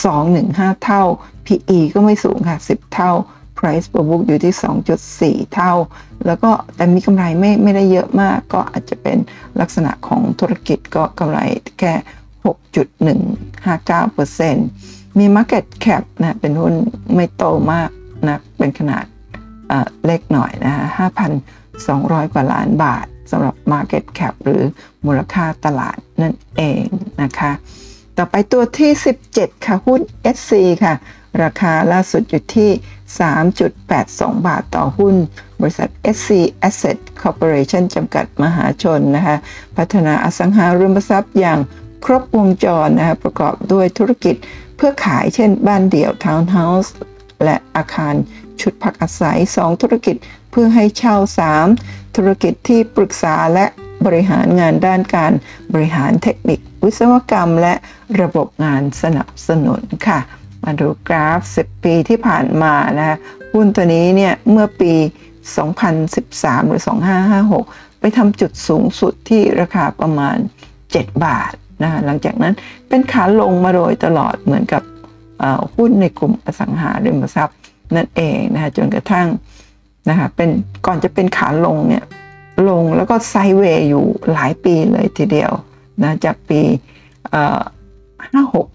2-1-5 เท่า PE ก็ไม่สูงค่ะ 10 เท่า price per book อยู่ที่ 2.4 เท่า แล้วก็แต่มีกำไรไม่ไม่ได้เยอะมาก ก็อาจจะเป็นลักษณะของธุรกิจก็กำไรแค่ 6.159%มี market cap นะเป็นหุ้นไม่โตมากนะเป็นขนาดเล็กหน่อยนะฮะ5,200 กว่าล้านบาทสำหรับ Market Cap หรือมูลค่าตลาดนั่นเองนะคะ ต่อไปตัวที่ 17 ค่ะ หุ้น SC ค่ะ ราคาล่าสุดอยู่ที่ 3.82 บาทต่อหุ้น บริษัท SC Asset Corporation จำกัดมหาชนนะคะ พัฒนาอสังหาริมทรัพย์อย่างครบวงจรนะคะประกอบด้วยธุรกิจเพื่อขายเช่นบ้านเดี่ยวทาวน์เฮาส์และอาคารชุดพักอาศัย 2 ธุรกิจเพื่อให้เช่า 3 ธุรกิจที่ปรึกษาและบริหารงานด้านการบริหารเทคนิค วิศวกรรมและระบบงานสนับสนุนค่ะ มาดูกราฟ 10 ปีที่ผ่านมานะคะหุ้นตัวนี้เนี่ยเมื่อปี 2013 หรือ 2556 ไปทำจุดสูงสุดที่ราคาประมาณ 7 บาทนะหลังจากนั้นเป็นขาลงมาโดยตลอดเหมือนกับหุ้นในกลุ่มอสังหาริมทรัพย์นั่นเองนะคะจนกระทั่งนะคะเป็นก่อนจะเป็นขาลงเนี่ยลงแล้วก็ไซเวย์อยู่หลายปีเลยทีเดียว นะจากปีห้าหก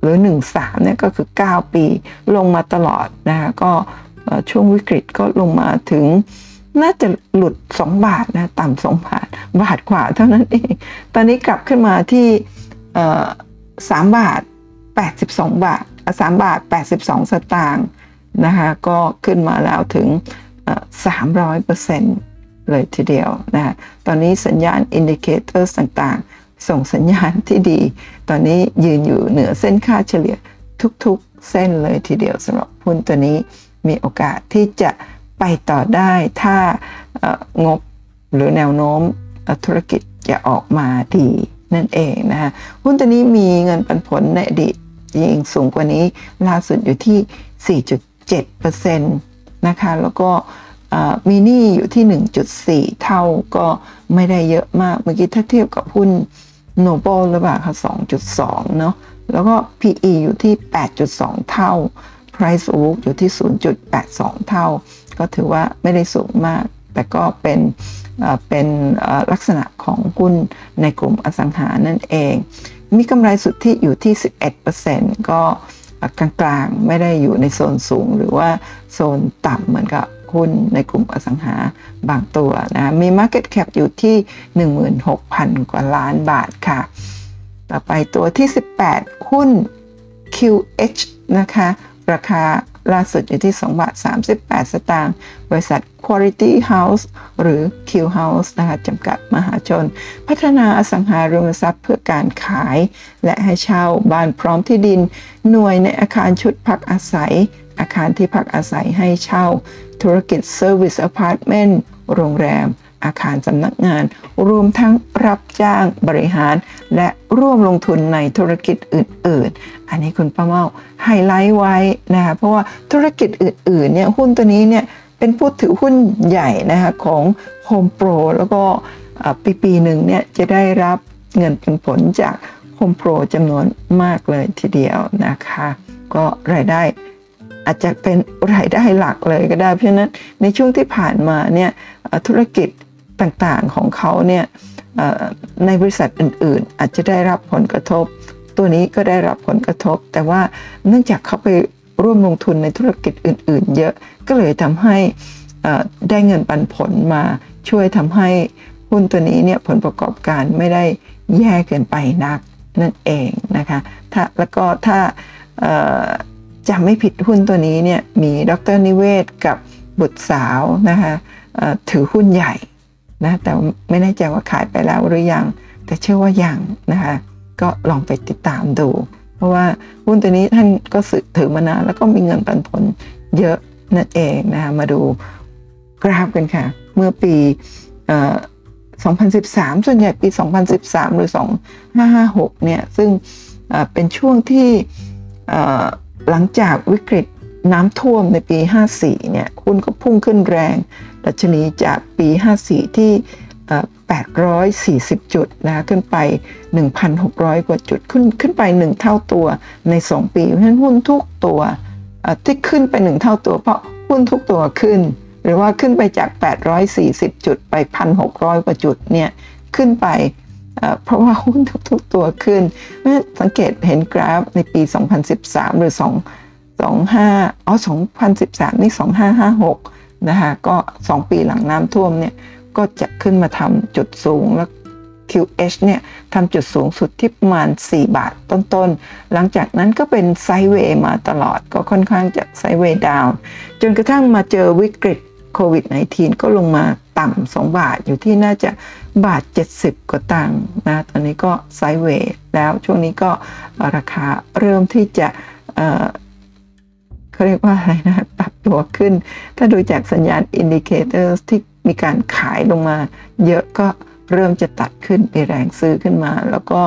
หรือ 13เนี่ยก็คือ 9 ปีลงมาตลอดนะคะก็ช่วงวิกฤตก็ลงมาถึง น่าจะหลุด 2 บาทนะต่ำสองบาท บาทกว่าเท่านั้นเอง ตอนนี้กลับขึ้นมาที่สามบาท 82 บาท3บาท 82 สตางค์นะคะก็ขึ้นมาแล้วถึง 300%เเลยทีเดียวนะตอนนี้สัญญาณ indicator ต่างๆ ส่งสัญญาณที่ดี ตอนนี้ยืนอยู่เหนือเส้นค่าเฉลี่ยทุกๆเส้นเลยทีเดียวสำหรับหุ้นตัวนี้มีโอกาสที่จะไปต่อได้ถ้างบหรือแนวโน้มธุรกิจจะออกมาดีนั่นเองนะคะหุ้นตัวนี้มีเงินปันผลในอดีตยิงสูงกว่านี้ล่าสุดอยู่ที่ 4.7%นะคะแล้วก็ มีหนี้อยู่ที่ 1.4 เท่าก็ไม่ได้เยอะมาก เมื่อกี้ถ้าเทียบกับหุ้นโนเบิลหรือเปล่าคะ2.2 เนาะแล้วก็ PE อยู่ที่ 8.2 เท่า Price to book อยู่ที่ 0.82 เท่า ก็ถือว่าไม่ได้สูงมาก แต่ก็เป็นเป็นลักษณะของหุ้นในกลุ่มอสังหานั่นเอง มีกำไรสุทธิอยู่ที่ 11%ก็กลางๆ ไม่ได้อยู่ในโซนสูงหรือว่าโซนต่ำเหมือนกับ หุ้นในกลุ่มอสังหาบางตัวนะมี Market Cap อยู่ที่ 16,000 กว่าล้านบาทค่ะ ต่อไปตัวที่ 18 หุ้น QH นะคะ ราคาล่าสุดอยู่ที่2บาท38 สตางค์ บริษัท Quality House หรือ Q House นะคะจำกัดมหาชน พัฒนาอสังหาริมทรัพย์เพื่อการขาย และให้เช่าบ้านพร้อมที่ดิน หน่วยในอาคารชุดพักอาศัย อาคารที่พักอาศัยให้เช่า ธุรกิจ Service Apartment โรงแรม อาคารสำนักงาน รวมทั้งรับจ้างบริหาร และร่วมลงทุนในธุรกิจอื่น ๆ อันนี้คุณป้าเมาไฮไลท์ไว้นะคะเพราะว่าธุรกิจอื่น ๆ เนี่ยหุ้นตัวนี้เนี่ยเป็นผู้ถือหุ้นใหญ่นะคะของ Home Pro แล้วก็ปีปีหนึ่งเนี่ยจะได้รับเงินเป็นผลจาก Home Pro จำนวนมากเลยทีเดียวนะคะ ก็รายได้ อาจจะเป็นรายได้หลักเลยก็ได้ เพราะฉะนั้นในช่วงที่ผ่านมาเนี่ยธุรกิจต่างๆของเขาเนี่ยในบริษัทอื่นๆ อาจจะได้รับผลกระทบ ตัวนี้ก็ได้รับผลกระทบ แต่ว่าเนื่องจากเขาไปร่วมลงทุนในธุรกิจอื่น ๆ เยอะก็เลยทำให้ได้เงินปันผลมาช่วยทำให้หุ้นตัวนี้เนี่ยผลประกอบการไม่ได้แย่เกินไปนักนั่นเองนะคะถ้าแล้วก็ถ้า จำไม่ผิดหุ้นตัวนี้เนี่ยมีดรนิเวศกับบุตรสาวนะคะถือหุ้นใหญ่นะแต่ไม่แน่ใจว่าขายไปแล้วหรือยัง แต่เชื่อว่ายังนะคะก็ลองไปติดตามดู เพราะว่าหุ้นตัวนี้ท่านก็สืถือมานานแล้วก็มีเงินปันผลเยอะนั่นเองนะคะมาดูกราฟกันค่ะ เมื่อปี2013 ส่วนใหญ่ปี 2013 หรือ 2556 เนี่ย ซึ่งเป็นช่วงที่ หลังจากวิกฤตน้ำท่วมในปี 54 เนี่ยหุ้นก็พุ่งขึ้นแรง ดัชนีจากปี 54 ที่ 840 จุดนะขึ้นไป 1,600 กว่าจุดขึ้นขึ้นไป 1 เท่าตัวใน 2 ปีเพราะฉะนั้นหุ้นทุกตัวที่ขึ้นไป 1 เท่าตัว เพราะหุ้นทุกตัวขึ้น หรือว่าขึ้นไปจาก 840 จุดไป 1,600 กว่าจุดเนี่ยขึ้นไป เพราะว่าหุ้นทุกๆตัวขึ้นสังเกตเห็นกราฟในปี 2013 หรือ 2 25อ๋อ2013 นี่ 2556 นะคะก็ 2 ปีหลังน้ำท่วมเนี่ย ก็จะขึ้นมาทำจุดสูงแล้ว QH เนี่ยทำจุดสูงสุดที่ประมาณ 4 บาทต้นๆ หลังจากนั้นก็เป็นไซด์เวย์มาตลอดก็ค่อนข้างจะไซด์เวย์ดาวน์จนกระทั่งมาเจอวิกฤต โควิด -19 ก็ลงมาต่ำ2บาทอยู่ที่น่าจะบาท 70 กว่าตังค์นะตอนนี้ก็ไซด์เวย์แล้วช่วงนี้ก็ราคาเริ่มที่จะเขาเรียกว่าอะไรนะปรับตัวขึ้น ถ้าดูจากสัญญาณ indicator ที่มีการขายลงมา เยอะก็เริ่มจะตัดขึ้นมีแรงซื้อขึ้นมา แล้วก็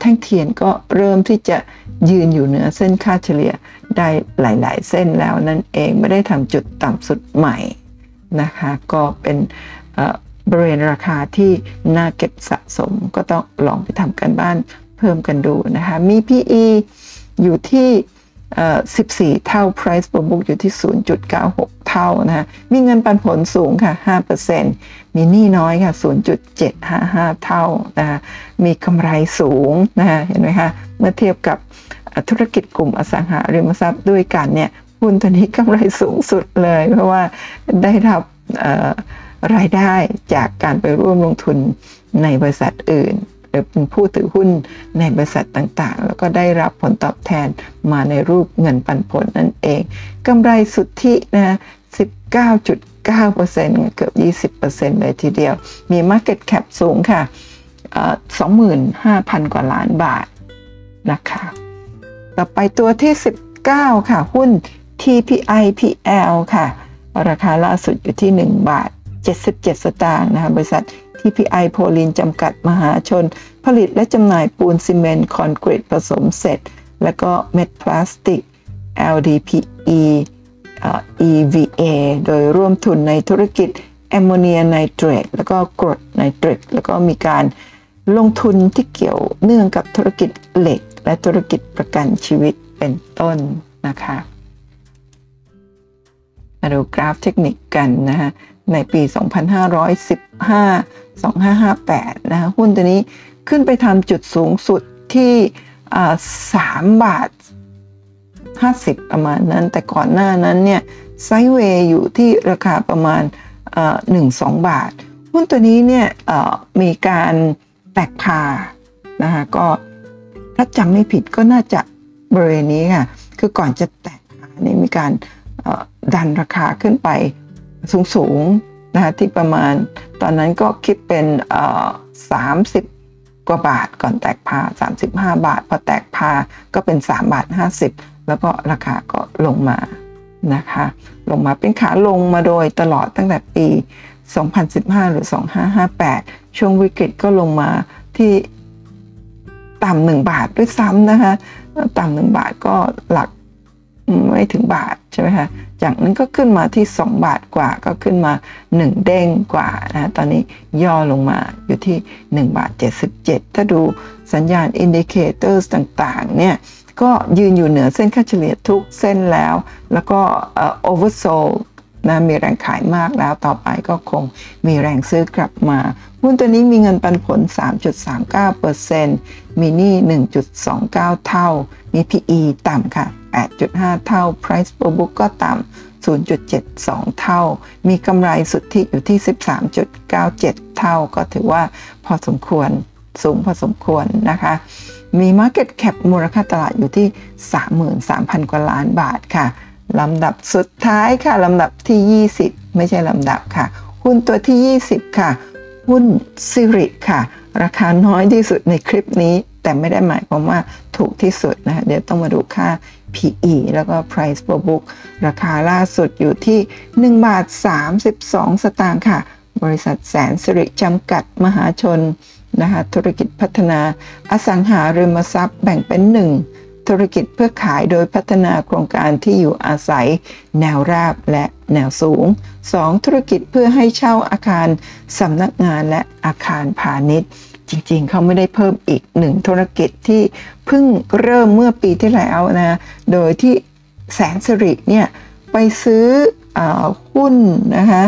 แท่งเทียนก็เริ่มที่จะยืนอยู่เหนือเส้นค่าเฉลี่ยได้หลาย ๆ เส้นแล้วนั่นเองไม่ได้ทำจุดต่ำสุดใหม่ นะคะ ก็เป็นบริเวณราคาที่น่าเก็บสะสม ก็ต้องลองไปทำกันบ้านเพิ่มกันดูนะคะ มี PE อยู่ที่ 14 เท่า price per book อยู่ที่ 0.96 เท่านะะมีเงินปันผลสูงค่ะ 5%มีหนี้น้อยค่ะ 0.755 เท่านะคะมีกำไรสูงนะคะเห็นไหมคะ เมื่อเทียบกับธุรกิจกลุ่มอสังหาริมทรัพย์ด้วยกันเนี่ย หุ้นตัวนี้กำไรสูงสุดเลย เพราะว่าได้รับรายได้จากการไปร่วมลงทุนในบริษัทอื่นหรือเป็นผู้ถือหุ้นในบริษัทต่างๆ แล้วก็ได้รับผลตอบแทนมาในรูปเงินปันผลนั่นเองกำไรสุทธินะ19.9%เกือบ 20%เลยทีเดียว มี Market Cap สูงค่ะ 25,000 กว่าล้านบาทนะคะ ต่อไปตัวที่ 19 ค่ะ หุ้น TPIPL ค่ะ ราคาล่าสุดอยู่ที่ 1 บาท 77 สตางค์นะคะบริษัท TPI โพลีนจำกัดมหาชน ผลิตและจำหน่ายปูนซีเมนต์คอนกรีตผสมเสร็จ แล้วก็เม็ดพลาสติก LDPE EVA โดยร่วมทุนในธุรกิจแอมโมเนียไนเตรตแล้วก็กรดไนเตรตแล้วก็มีการลงทุนที่เกี่ยวเนื่องกับธุรกิจเหล็ก และธุรกิจประกันชีวิตเป็นต้นนะคะ มาดูกราฟเทคนิคกันนะคะในปี 2515 2558 นะคะหุ้นตัวนี้ขึ้นไปทำจุดสูงสุดที่ 3 บาท 50 ประมาณนั้น แต่ก่อนหน้านั้นเนี่ยไซเวย์อยู่ที่ราคาประมาณ 1-2 บาท หุ้นตัวนี้เนี่ยมีการแตกพานะคะก็ถ้าจำไม่ผิดก็น่าจะบริเวณนี้ค่ะ คือก่อนจะแตกพานี่มีการ ดันราคาขึ้นไปสูงๆนะคะที่ประมาณตอนนั้นก็คิดเป็นสามสิบกว่าบาทก่อนแตกพา 35 บาท พอแตกพาก็เป็น 3 บาท 50 แล้วก็ราคาก็ลงมานะคะ ลงมาเป็นขาลงมาโดยตลอดตั้งแต่ปี 2015 หรือ 2558 ช่วงวิกฤตก็ลงมาที่ต่ำหนึ่งบาทด้วยซ้ำนะคะ ต่ำหนึ่งบาทก็หลัก ไม่ถึงบาทใช่ไหมคะจากนั้นก็ขึ้นมาที่ 2 บาทกว่าก็ขึ้นมา 1 เด้งกว่านะตอนนี้ย่อลงมาอยู่ที่ 1 บาท 77 ถ้าดูสัญญาณ indicator ต่างๆเนี่ยก็ยืนอยู่เหนือเส้นค่าเฉลี่ยทุกเส้นแล้ว แล้วก็โอเวอร์โซล นะมีแรงขายมากแล้วต่อไปก็คงมีแรงซื้อกลับมา หุ้นตัวนี้มีเงินปันผล 3.39%มีหนี้ 1.29 เท่า มี PE ต่ำค่ะ 8.5 เท่า Price per book ก็ต่ำ0.72 เท่า มีกำไรสุทธิอยู่ที่ 13.97 เท่า ก็ถือว่าพอสมควร สูงพอสมควรนะคะ มี Market Cap มูลค่าตลาดอยู่ที่ 33,000 กว่าล้านบาทค่ะ ลำดับสุดท้ายค่ะ ลำดับที่ 20 ไม่ใช่ลำดับค่ะ หุ้นตัวที่ 20 ค่ะ หุ้นซิริค่ะ ราคาน้อยที่สุดในคลิปนี้ แต่ไม่ได้หมายความว่าถูกที่สุดนะคะเดี๋ยวต้องมาดูค่า PE แล้วก็ Price per book ราคาล่าสุดอยู่ที่ 1 บาท 32 สตางค์ค่ะ บริษัทแสนสิริจำกัดมหาชนนะคะธุรกิจพัฒนาอสังหาริมทรัพย์แบ่งเป็น 1 ธุรกิจเพื่อขายโดยพัฒนาโครงการที่อยู่อาศัย แนวราบและแนวสูง 2. ธุรกิจเพื่อให้เช่าอาคารสำนักงานและอาคารพาณิชย์ จริงๆ เขาไม่ได้เพิ่มอีกหนึ่งธุรกิจที่เพิ่งเริ่มเมื่อปีที่แล้วนะ โดยที่แสนสิริเนี่ยไปซื้อหุ้นนะคะ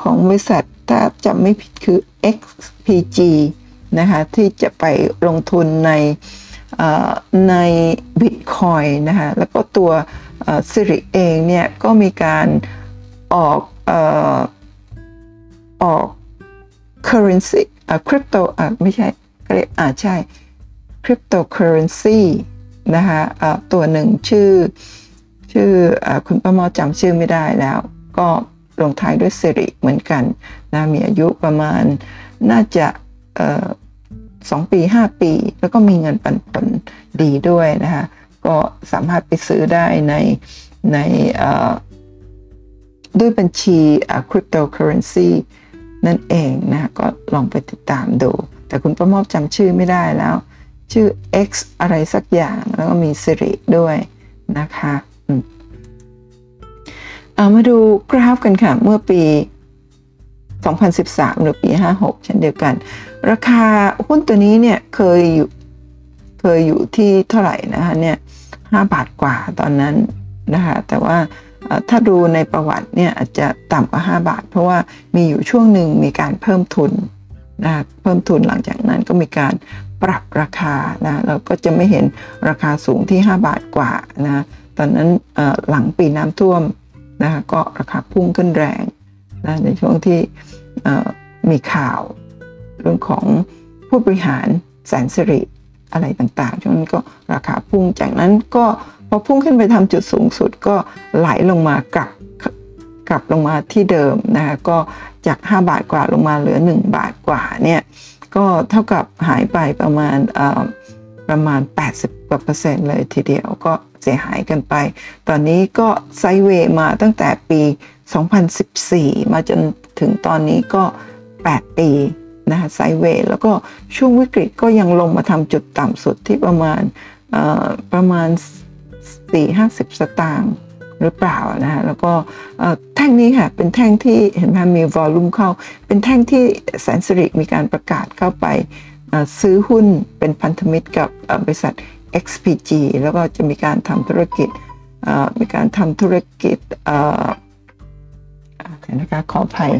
ของบริษัทถ้าจำไม่ผิดคือ XPG นะคะที่จะไปลงทุนใน ใน Bitcoin นะคะแล้วก็ตัวสิริเองเนี่ยก็มีการออกออก currency อ่า crypto อ่าไม่ใช่เรียกอ่าใช่ cryptocurrency นะคะะตัวหนึ่งชื่อชื่ออคุณป้ามาจำชื่อไม่ได้แล้ว ก็ลงท้ายด้วยสิริเหมือนกันนะมีอายุประมาณน่าจะ สองปีห้าปี แล้วก็มีเงินปันผลดีด้วยนะคะก็สามารถไปซื้อได้ในในด้วยบัญชี cryptocurrency นั่นเองนะก็ลองไปติดตามดู แต่คุณประมอบจำชื่อไม่ได้แล้ว ชื่อ X อะไรสักอย่างแล้วก็มีสิริด้วยนะคะเอามาดูกราฟกันค่ะ เมื่อปี 2013 หรือปี 56 เช่นเดียวกัน ราคาหุ้นตัวนี้เนี่ยเคยอยู่เคยอยู่ที่เท่าไหร่นะคะเนี่ย5บาทกว่าตอนนั้นนะคะแต่ว่าถ้าดูในประวัติเนี่ยอาจจะต่ำกว่า 5 บาท เพราะว่ามีอยู่ช่วงหนึ่งมีการเพิ่มทุนนะเพิ่มทุนหลังจากนั้นก็มีการปรับราคานะเราก็จะไม่เห็นราคาสูงที่ 5 บาทกว่านะตอนนั้นหลังปีน้ำท่วมนะก็ราคาพุ่งขึ้นแรง นะในช่วงที่มีข่าวเรื่องของผู้บริหารแสนสิริอะไรต่างๆ ช่วงนั้นก็ราคาพุ่งจากนั้นก็พอพุ่งขึ้นไปทำจุดสูงสุดก็ไหลลงมากลับกลับลงมาที่เดิมนะคะก็จาก 5 บาทกว่าลงมาเหลือ 1 บาทกว่าเนี่ยก็เท่ากับหายไปประมาณประมาณ 80กว่าเปอร์เซ็นต์เลยทีเดียวก็เสียหายกันไป ตอนนี้ก็ไซเวย์มาตั้งแต่ปี 2014 มาจนถึงตอนนี้ก็ 8 ปีนะคะไซเวย์แล้วก็ช่วงวิกฤตก็ยังลงมาทำจุดต่ำสุดที่ประมาณประมาณ 4 50 สตางค์หรือเปล่านะฮะแล้วก็แท่งนี้ค่ะ เป็นแท่งที่เห็นไหมมีวอลลุ่มเข้า เป็นแท่งที่แสนสิริมีการประกาศเข้าไปซื้อหุ้นเป็นพันธมิตรกับบริษัท XPG แล้วก็จะมีการทำธุรกิจมีการทำธุรกิจ นะคะ ขออภัย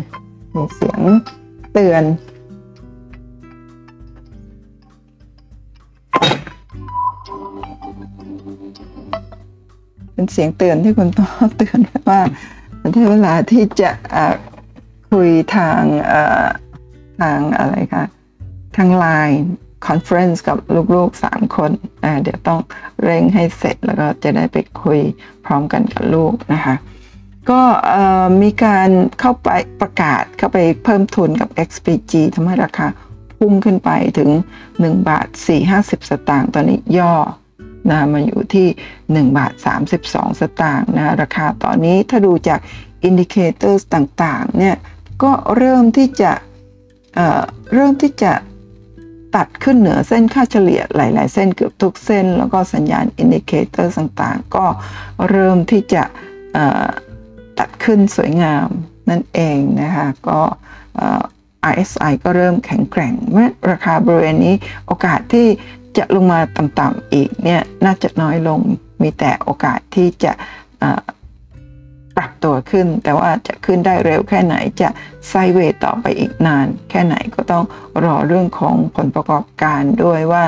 มีเสียงเตือนเป็นเสียงเตือนที่คุณพ่อเตือนว่าถึงเวลาที่จะคุยทางทางอะไรคะทาง LINE conference กับลูกๆสามคนเดี๋ยวต้องเร่งให้เสร็จแล้วก็จะได้ไปคุยพร้อมกันกับลูกนะคะ ก็มีการเข้าไปประกาศเข้าไปเพิ่มทุนกับ XPG ทำให้ราคาพุ่งขึ้นไปถึง 1 บาท 450 สตางค์ตอนนี้ย่อนะมาอยู่ที่ 1 บาท 32 สตางค์นะราคาตอนนี้ถ้าดูจาก indicator ต่างๆเนี่ยก็เริ่มที่จะเริ่มที่จะตัดขึ้นเหนือเส้นค่าเฉลี่ยหลาย ๆ เส้นเกือบทุกเส้น แล้วก็สัญญาณ indicator ต่างๆ ก็เริ่มที่จะ ตัดขึ้นสวยงามนั่นเองนะคะก็ RSI ก็เริ่มแข็งแกร่งเมื่อราคาบริเวณนี้โอกาสที่จะลงมาต่ำๆอีกเนี่ยน่าจะน้อยลงมีแต่โอกาสที่จะปรับตัวขึ้น แต่ว่าจะขึ้นได้เร็วแค่ไหนจะไซเวย์ต่อไปอีกนาน แค่ไหนก็ต้องรอเรื่องของผลประกอบการด้วยว่า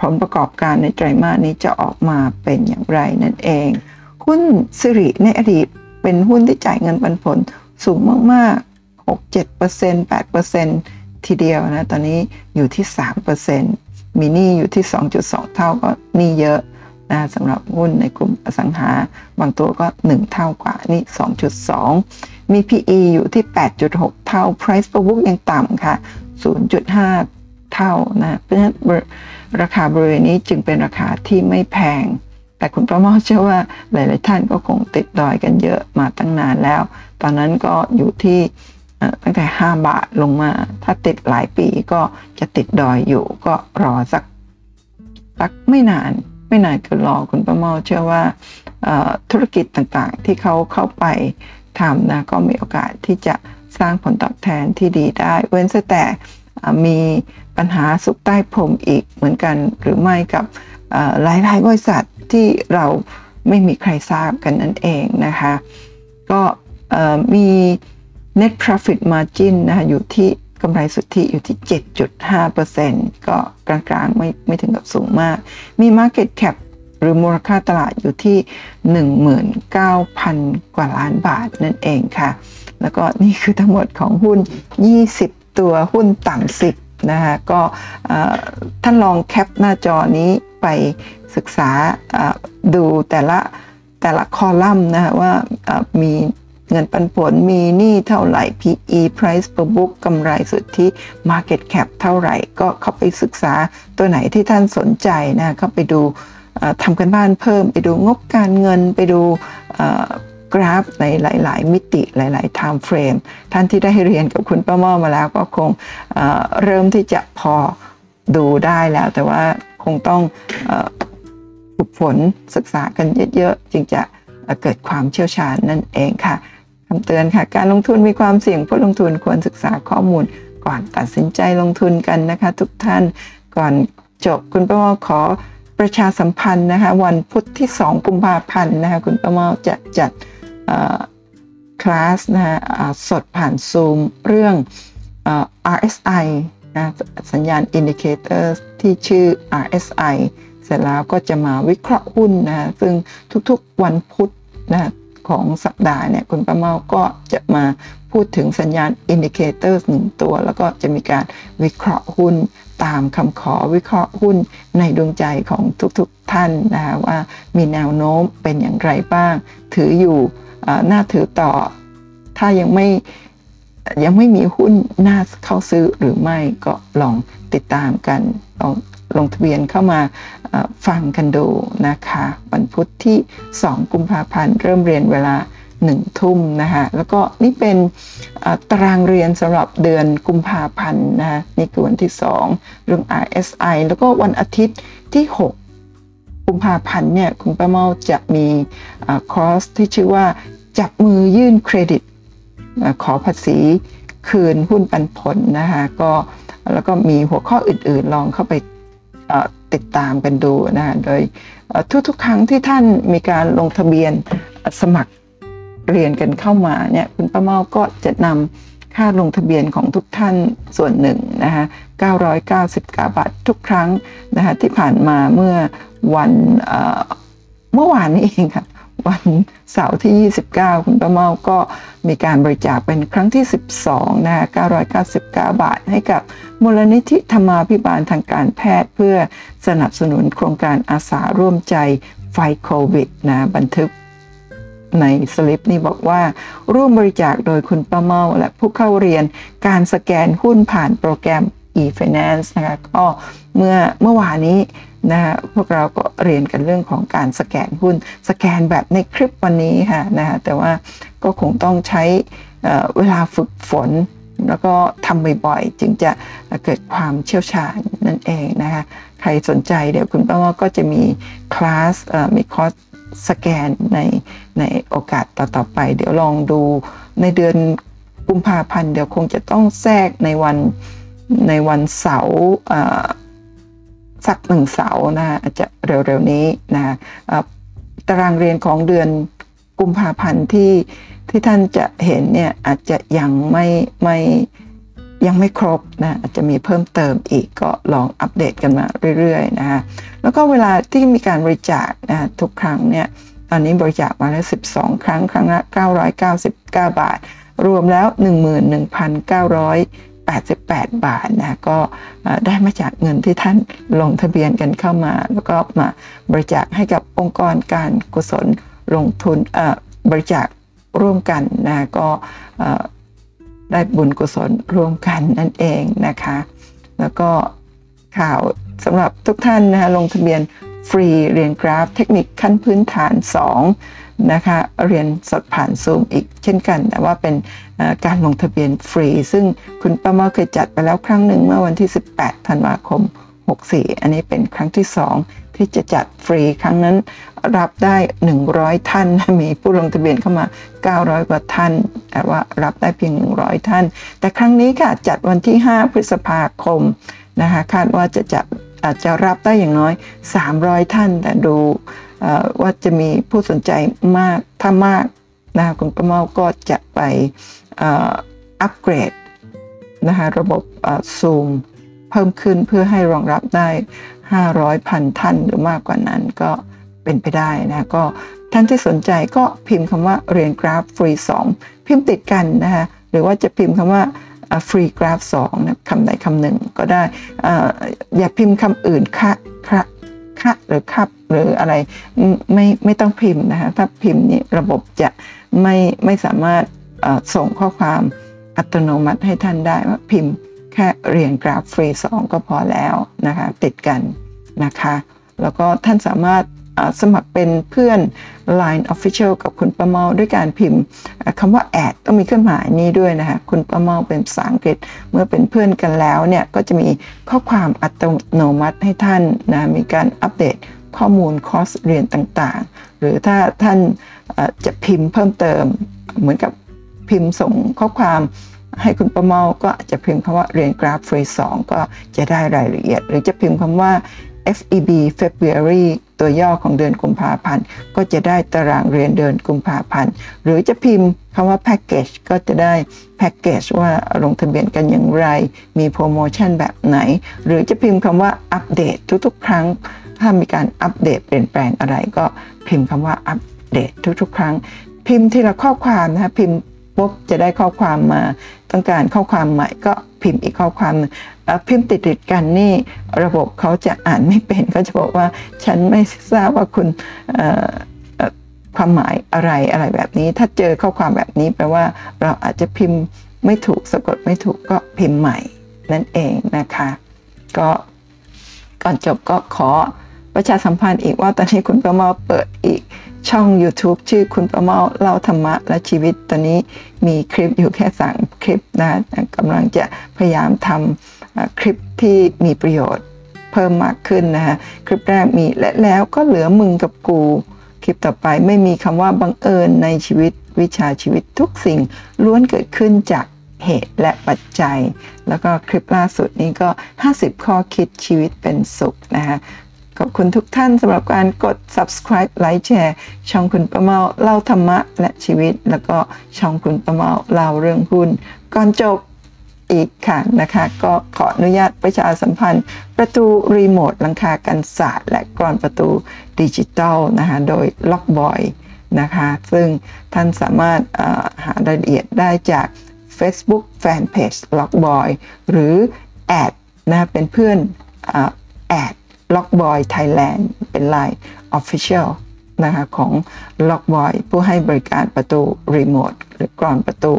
ผลประกอบการในไตรมาสนี้จะออกมาเป็นอย่างไรนั่นเอง หุ้นสิริในอดีต เป็นหุ้นที่จ่ายเงินปันผลสูงมาก ๆ 6 7 8ทีเดียวนะ ตอนนี้อยู่ที่ 3%มีหนี้อยู่ที่ 2.2 เท่าก็หนี้เยอะนะสำหรับหุ้นในกลุ่มอสังหา บางตัวก็ 1 เท่ากว่า นี่ 2.2 มี PE อยู่ที่ 8.6 เท่า Price per book ยังต่ำค่ะ 0.5 เท่านะเพราะฉะนั้นราคาบริเวณนี้จึงเป็นราคาที่ไม่แพง แต่คุณประมอเชื่อว่าหลาย ๆ ท่านก็คงติดดอยกันเยอะมาตั้งนานแล้ว ตอนนั้นก็อยู่ที่ตั้งแต่ 5 บาทลงมา ถ้าติดหลายปีก็จะติดดอยอยู่ก็รอสักสักไม่นานไม่นานก็รอคุณประเมาเชื่อว่าธุรกิจต่าง ๆ ที่เขาเข้าไปทำนะก็มีโอกาสที่จะสร้างผลตอบแทนที่ดีได้ เว้นแต่ มีปัญหาสุกใต้พรมอีกเหมือนกันหรือไม่กับหลายๆบริษัทที่เราไม่มีใครทราบกันนั่นเองนะคะ ก็มี net profit margin นะคะอยู่ที่กำไรสุทธิอยู่ที่ 7.5%ก็กลางๆไม่ไม่ถึงกับสูงมาก มี market cap หรือมูลค่าตลาดอยู่ที่ 19,000 กว่าล้านบาทนั่นเองค่ะ แล้วก็นี่คือทั้งหมดของหุ้น 20 ตัวหุ้นต่ำสิบนะคะก็ท่านลองแคปหน้าจอนี้ไปศึกษาดูแต่ละแต่ละคอลัมน์นะคะว่ามีเงินปันผลมีหนี้เท่าไหร่ PE price per book กำไรสุทธิ market cap เท่าไหร่ ก็เข้าไปศึกษาตัวไหนที่ท่านสนใจนะเข้าไปดูทำกันบ้านเพิ่ม ไปดูงบการเงินไปดู กราฟในหลาย ๆ มิติหลาย ๆ time frame ท่านที่ได้เรียนกับคุณป้าม่อมาแล้วก็คงเเริ่มที่จะพอดูได้แล้ว แต่ว่าคงต้องฝึกฝนศึกษากันเยอะ ๆ จึงจะเกิดความเชี่ยวชาญนั่นเองค่ะคำเตือนค่ะ การลงทุนมีความเสี่ยงผู้ลงทุนควรศึกษาข้อมูลก่อนตัดสินใจลงทุนกันนะคะ ทุกท่านก่อนจบคุณป้าเมาขอประชาสัมพันธ์นะคะ วันพุธที่ 2 กุมภาพันธ์นะคะ คุณป้าเมาจะจัด คลาสนะคะสดผ่านซูมเรื่อง RSI นะสัญญาณ indicator ที่ชื่อ RSI เสร็จแล้วก็จะมาวิเคราะห์หุ้นนะซึ่งทุกๆวันพุธนะของสัปดาห์เนี่ยคุณป้าเมาก็จะมาพูดถึงสัญญาณ indicator หนึ่งตัว แล้วก็จะมีการวิเคราะห์หุ้นตามคำขอวิเคราะห์หุ้นในดวงใจของทุกๆท่านนะคะว่ามีแนวโน้มเป็นอย่างไรบ้าง ถืออยู่ น่าถือต่อ ถ้ายังไม่ยังไม่มีหุ้นน่าเข้าซื้อหรือไม่ก็ลองติดตามกันลองลงทะเบียนเข้ามาฟังกันดูนะคะ วันพุธที่ 2 กุมภาพันธ์ เริ่มเรียนเวลาหนึ่งทุ่มนะคะแล้วก็นี่เป็นตารางเรียนสำหรับเดือนกุมภาพันธ์นะนี่คือวันที่ 2 เรื่อง RSI แล้วก็วันอาทิตย์ที่ 6 กุมภาพันธ์เนี่ยคุณป้าเมาจะมีคอร์สที่ชื่อว่าจับมือยื่นเครดิตขอภาษีคืนหุ้นปันผลนะคะก็แล้วก็มีหัวข้ออื่นๆลองเข้าไปติดตามกันดูนะโดยทุกๆ ครั้งที่ท่านมีการลงทะเบียนสมัครเรียนกันเข้ามาเนี่ยคุณป้าเมาก็จะนำ ค่าลงทะเบียนของทุกท่านส่วนหนึ่งนะคะ999บาททุกครั้งนะคะที่ผ่านมาเมื่อวันเมื่อวานนี้เองค่ะวันเสาร์ที่ 29 คุณป้าเมาก็มีการบริจาคเป็นครั้งที่ 12นะคะ999 บาทให้กับมูลนิธิธรรมาภิบาลทางการแพทย์เพื่อสนับสนุนโครงการอาสาร่วมใจไฟโควิดนะบันทึก ในสลิปนี่บอกว่า ร่วมบริจาคโดยคุณป้าเมาและผู้เข้าเรียนการสแกนหุ้นผ่านโปรแกรม e-finance นะคะก็เมื่อเมื่อวานนี้นะะพวกเราก็เรียนกันเรื่องของการสแกนหุ้น สแกนแบบในคลิปวันนี้ค่ะนะแต่ว่าก็คงต้องใช้เวลาฝึกฝน แล้วก็ทำบ่อยๆ จึงจะเกิดความเชี่ยวชาญนั่นเองนะคะ ใครสนใจเดี๋ยวคุณป้าว่าก็จะมีคลาสมีคอร์สสแกนในในโอกาสต่อๆไป เดี๋ยวลองดูในเดือนกุมภาพันธ์เดี๋ยวคงจะต้องแทรกในวันในวันเสาร์สักหนึ่งเสาร์นะอาจจะเร็วๆนี้นะตารางเรียนของเดือนกุมภาพันธ์ที่ที่ท่านจะเห็นเนี่ยอาจจะยังไม่ไม่ ยังไม่ครบนะอาจจะมีเพิ่มเติมอีกก็ลองอัปเดตกันมาเรื่อยๆนะฮะแล้วก็เวลาที่มีการบริจาคนะทุกครั้งเนี่ยตอนนี้บริจาคมาแล้ว 12 ครั้งครั้งละ 999 บาท รวมแล้ว 11,988 บาทนะก็ได้มาจากเงินที่ท่านลงทะเบียนกันเข้ามา แล้วก็มาบริจาคให้กับองค์กรการกุศลลงทุนบริจาคร่วมกันนะก็ ได้บุญกุศลร่วมกันนั่นเองนะคะ แล้วก็ข่าวสำหรับทุกท่านนะคะลงทะเบียนฟรีเรียนกราฟเทคนิคขั้นพื้นฐาน 2 นะคะ เรียนสดผ่านซูมอีกเช่นกัน แต่ว่าเป็นการลงทะเบียนฟรี ซึ่งคุณป้าเมาเคยจัดไปแล้วครั้งหนึ่งเมื่อวันที่ 18 ธันวาคม 64 อันนี้เป็นครั้งที่ 2 ที่จะจัด ฟรี ครั้งนั้นรับได้ 100 ท่าน มีผู้ลงทะเบียนเข้ามา 900 กว่าท่าน แต่ว่ารับได้เพียง 100 ท่าน แต่ครั้งนี้ค่ะจัดวันที่ 5 พฤษภาคมนะคะคาดว่าจะจัดอาจจะรับได้อย่างน้อย 300 ท่าน แต่ดูว่าจะมีผู้สนใจมาก ถ้ามากนะคะคุณประเมาก็จะไปอัปเกรดนะคะระบบซูมเพิ่มขึ้นเพื่อให้รองรับได้ 500พันท่านหรือมากกว่านั้นก็เป็นไปได้นะก็ท่านที่สนใจก็พิมพ์คำว่าเรียนกราฟฟรี 2 พิมพ์ติดกันนะคะหรือว่าจะพิมพ์คำว่าฟรีกราฟ2นะคำใดคำหนึ่งก็ได้อย่าพิมพ์คำอื่นคะคะคะหรือคับหรืออะไรไม่ไม่ต้องพิมพ์นะคะถ้าพิมพ์นี่ระบบจะไม่ไม่สามารถส่งข้อความอัตโนมัติให้ท่านได้ว่าพิมพ์ แค่เรียนกราฟฟรี 2 ก็พอแล้วนะคะติดกันนะคะแล้วก็ท่านสามารถสมัครเป็นเพื่อน Line Official กับคุณประเมาด้วยการพิมพ์คำว่าแอดต้องมีเครื่องหมายนี้ด้วยนะคะคุณประเมาเป็นภาษาอังกฤษเมื่อเป็นเพื่อนกันแล้วเนี่ยก็จะมีข้อความอัตโนมัติให้ท่านนะมีการอัปเดตข้อมูลคอร์สเรียนต่างๆ หรือถ้าท่านจะพิมพ์เพิ่มเติมเหมือนกับพิมพ์ส่งข้อความ ให้คุณประเมาก็จะพิมพ์คำว่าเรียนกราฟฟรี2ก็จะได้รายละเอียด หรือจะพิมพ์คำว่า FEB February ตัวย่อของเดือนกุมภาพันธ์ ก็จะได้ตารางเรียนเดือนกุมภาพันธ์ หรือจะพิมพ์คำว่าแพ็กเกจก็จะได้แพ็กเกจว่าลงทะเบียนกันอย่างไร มีโปรโมชั่นแบบไหน หรือจะพิมพ์คำว่าอัปเดตทุกๆ ครั้ง ถ้ามีการอัปเดตเปลี่ยนแปลงอะไรก็พิมพ์คำว่าอัปเดตทุกๆ ครั้ง พิมพ์ทีละข้อความนะคะพิมพ์ ปุ๊บจะได้ข้อความมา ต้องการข้อความใหม่ก็พิมพ์อีกข้อความพิมพ์ติดติดกันนี่ระบบเขาจะอ่านไม่เป็นเขาจะบอกว่าฉันไม่ทราบว่าคุณความหมายอะไรอะไรแบบนี้ ถ้าเจอข้อความแบบนี้แปลว่าเราอาจจะพิมพ์ไม่ถูกสะกดไม่ถูกก็พิมพ์ใหม่นั่นเองนะคะ ก็ก่อนจบก็ขอ ประชาสัมพันธ์อีกว่าตอนนี้คุณประมาเปิดอีกช่อง YouTube ชื่อคุณประเมาเล่าธรรมะและชีวิตตอนนี้มีคลิปอยู่แค่สามคลิปนะกำลังจะพยายามทำคลิปที่มีประโยชน์เพิ่มมากขึ้นนะฮะคลิปแรกมีและแล้วก็เหลือมึงกับกู คลิปต่อไปไม่มีคำว่าบังเอิญในชีวิตวิชาชีวิตทุกสิ่งล้วนเกิดขึ้นจากเหตุและปัจจัย แล้วก็คลิปล่าสุดนี้ก็ 50 ข้อคิดชีวิตเป็นสุขนะคะ ขอบคุณทุกท่านสำหรับการกด subscribe ไลค์แชร์ช่องคุณประเมาเล่าธรรมะและชีวิต แล้วก็ช่องคุณป้าเมาเล่าเรื่องหุ้นก่อนจบอีกค่ะนะคะ ก็ขออนุญาตประชาสัมพันธ์ ประตูรีโมทหลังคากันศาสตร์และกรอนประตูดิจิตอลนะคะโดยล็อกบอยนะคะซึ่งท่านสามารถหารายละเอียดได้จาก Facebook Fanpage ล็อกบอยหรือ add นะเป็นเพื่อน add ล็อกบอยไทยแลนด์เป็นไลน์official นะคะของล็อกบอยผู้ให้บริการประตูรีโมทหรือกลอนประตู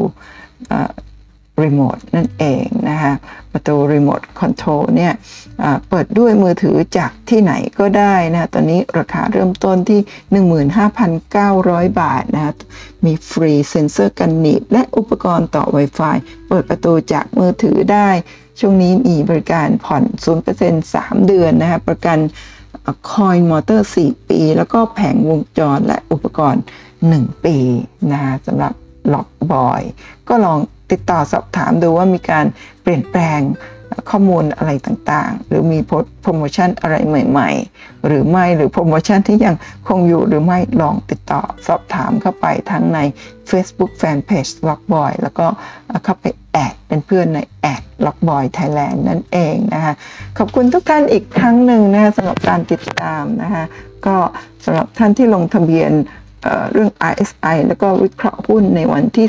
รีโมทนั่นเองนะคะประตูรีโมทคอนโทรลเนี่ยเปิดด้วยมือถือจากที่ไหนก็ได้นะตอนนี้ราคาเริ่มต้นที่ 15,900 บาทนะมีฟรีเซ็นเซอร์กันหนีบและอุปกรณ์ต่อ Wi-Fi เปิดประตูจากมือถือได้ ช่วงนี้มีบริการผ่อน 0% 3 เดือนนะคะประกันคอยมอเตอร์ 4 ปี แล้วก็แผงวงจรและอุปกรณ์ 1 ปีนะคะสำหรับล็อกบอย ก็ลองติดต่อสอบถามดูว่ามีการเปลี่ยนแปลง ข้อมูลอะไรต่างๆ หรือมีโปรโมชั่นอะไรใหม่ ๆ หรือไม่หรือโปรโมชั่นที่ยังคงอยู่หรือไม่ลองติดต่อสอบถามเข้าไปทั้งใน Facebook Fanpage Lockboy แล้วก็เข้าไปแอดเป็นเพื่อนในแอด Lockboy Thailand นั่นเองนะคะขอบคุณทุกท่านอีกครั้งหนึ่งนะคะสำหรับการติดตามนะคะก็สำหรับท่านที่ลงทะเบียนเรื่อง RSI แล้วก็วิเคราะห์หุ้นในวันที่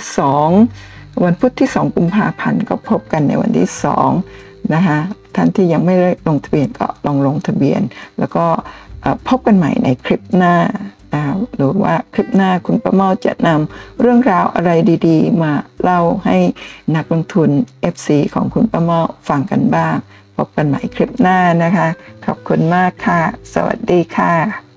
2 วันพุธที่ 2 กุมภาพันธ์ก็พบกันในวันที่ 2 นะคะท่านที่ยังไม่ได้ลงทะเบียนก็ลองลงทะเบียน แล้วก็พบกันใหม่ในคลิปหน้าหรือว่าคลิปหน้าคุณประเมาจะนำเรื่องราวอะไรดีๆ มาเล่าให้นักลงทุน FC ของคุณประเมาฟังกันบ้าง พบกันใหม่คลิปหน้านะคะ ขอบคุณมากค่ะ สวัสดีค่ะ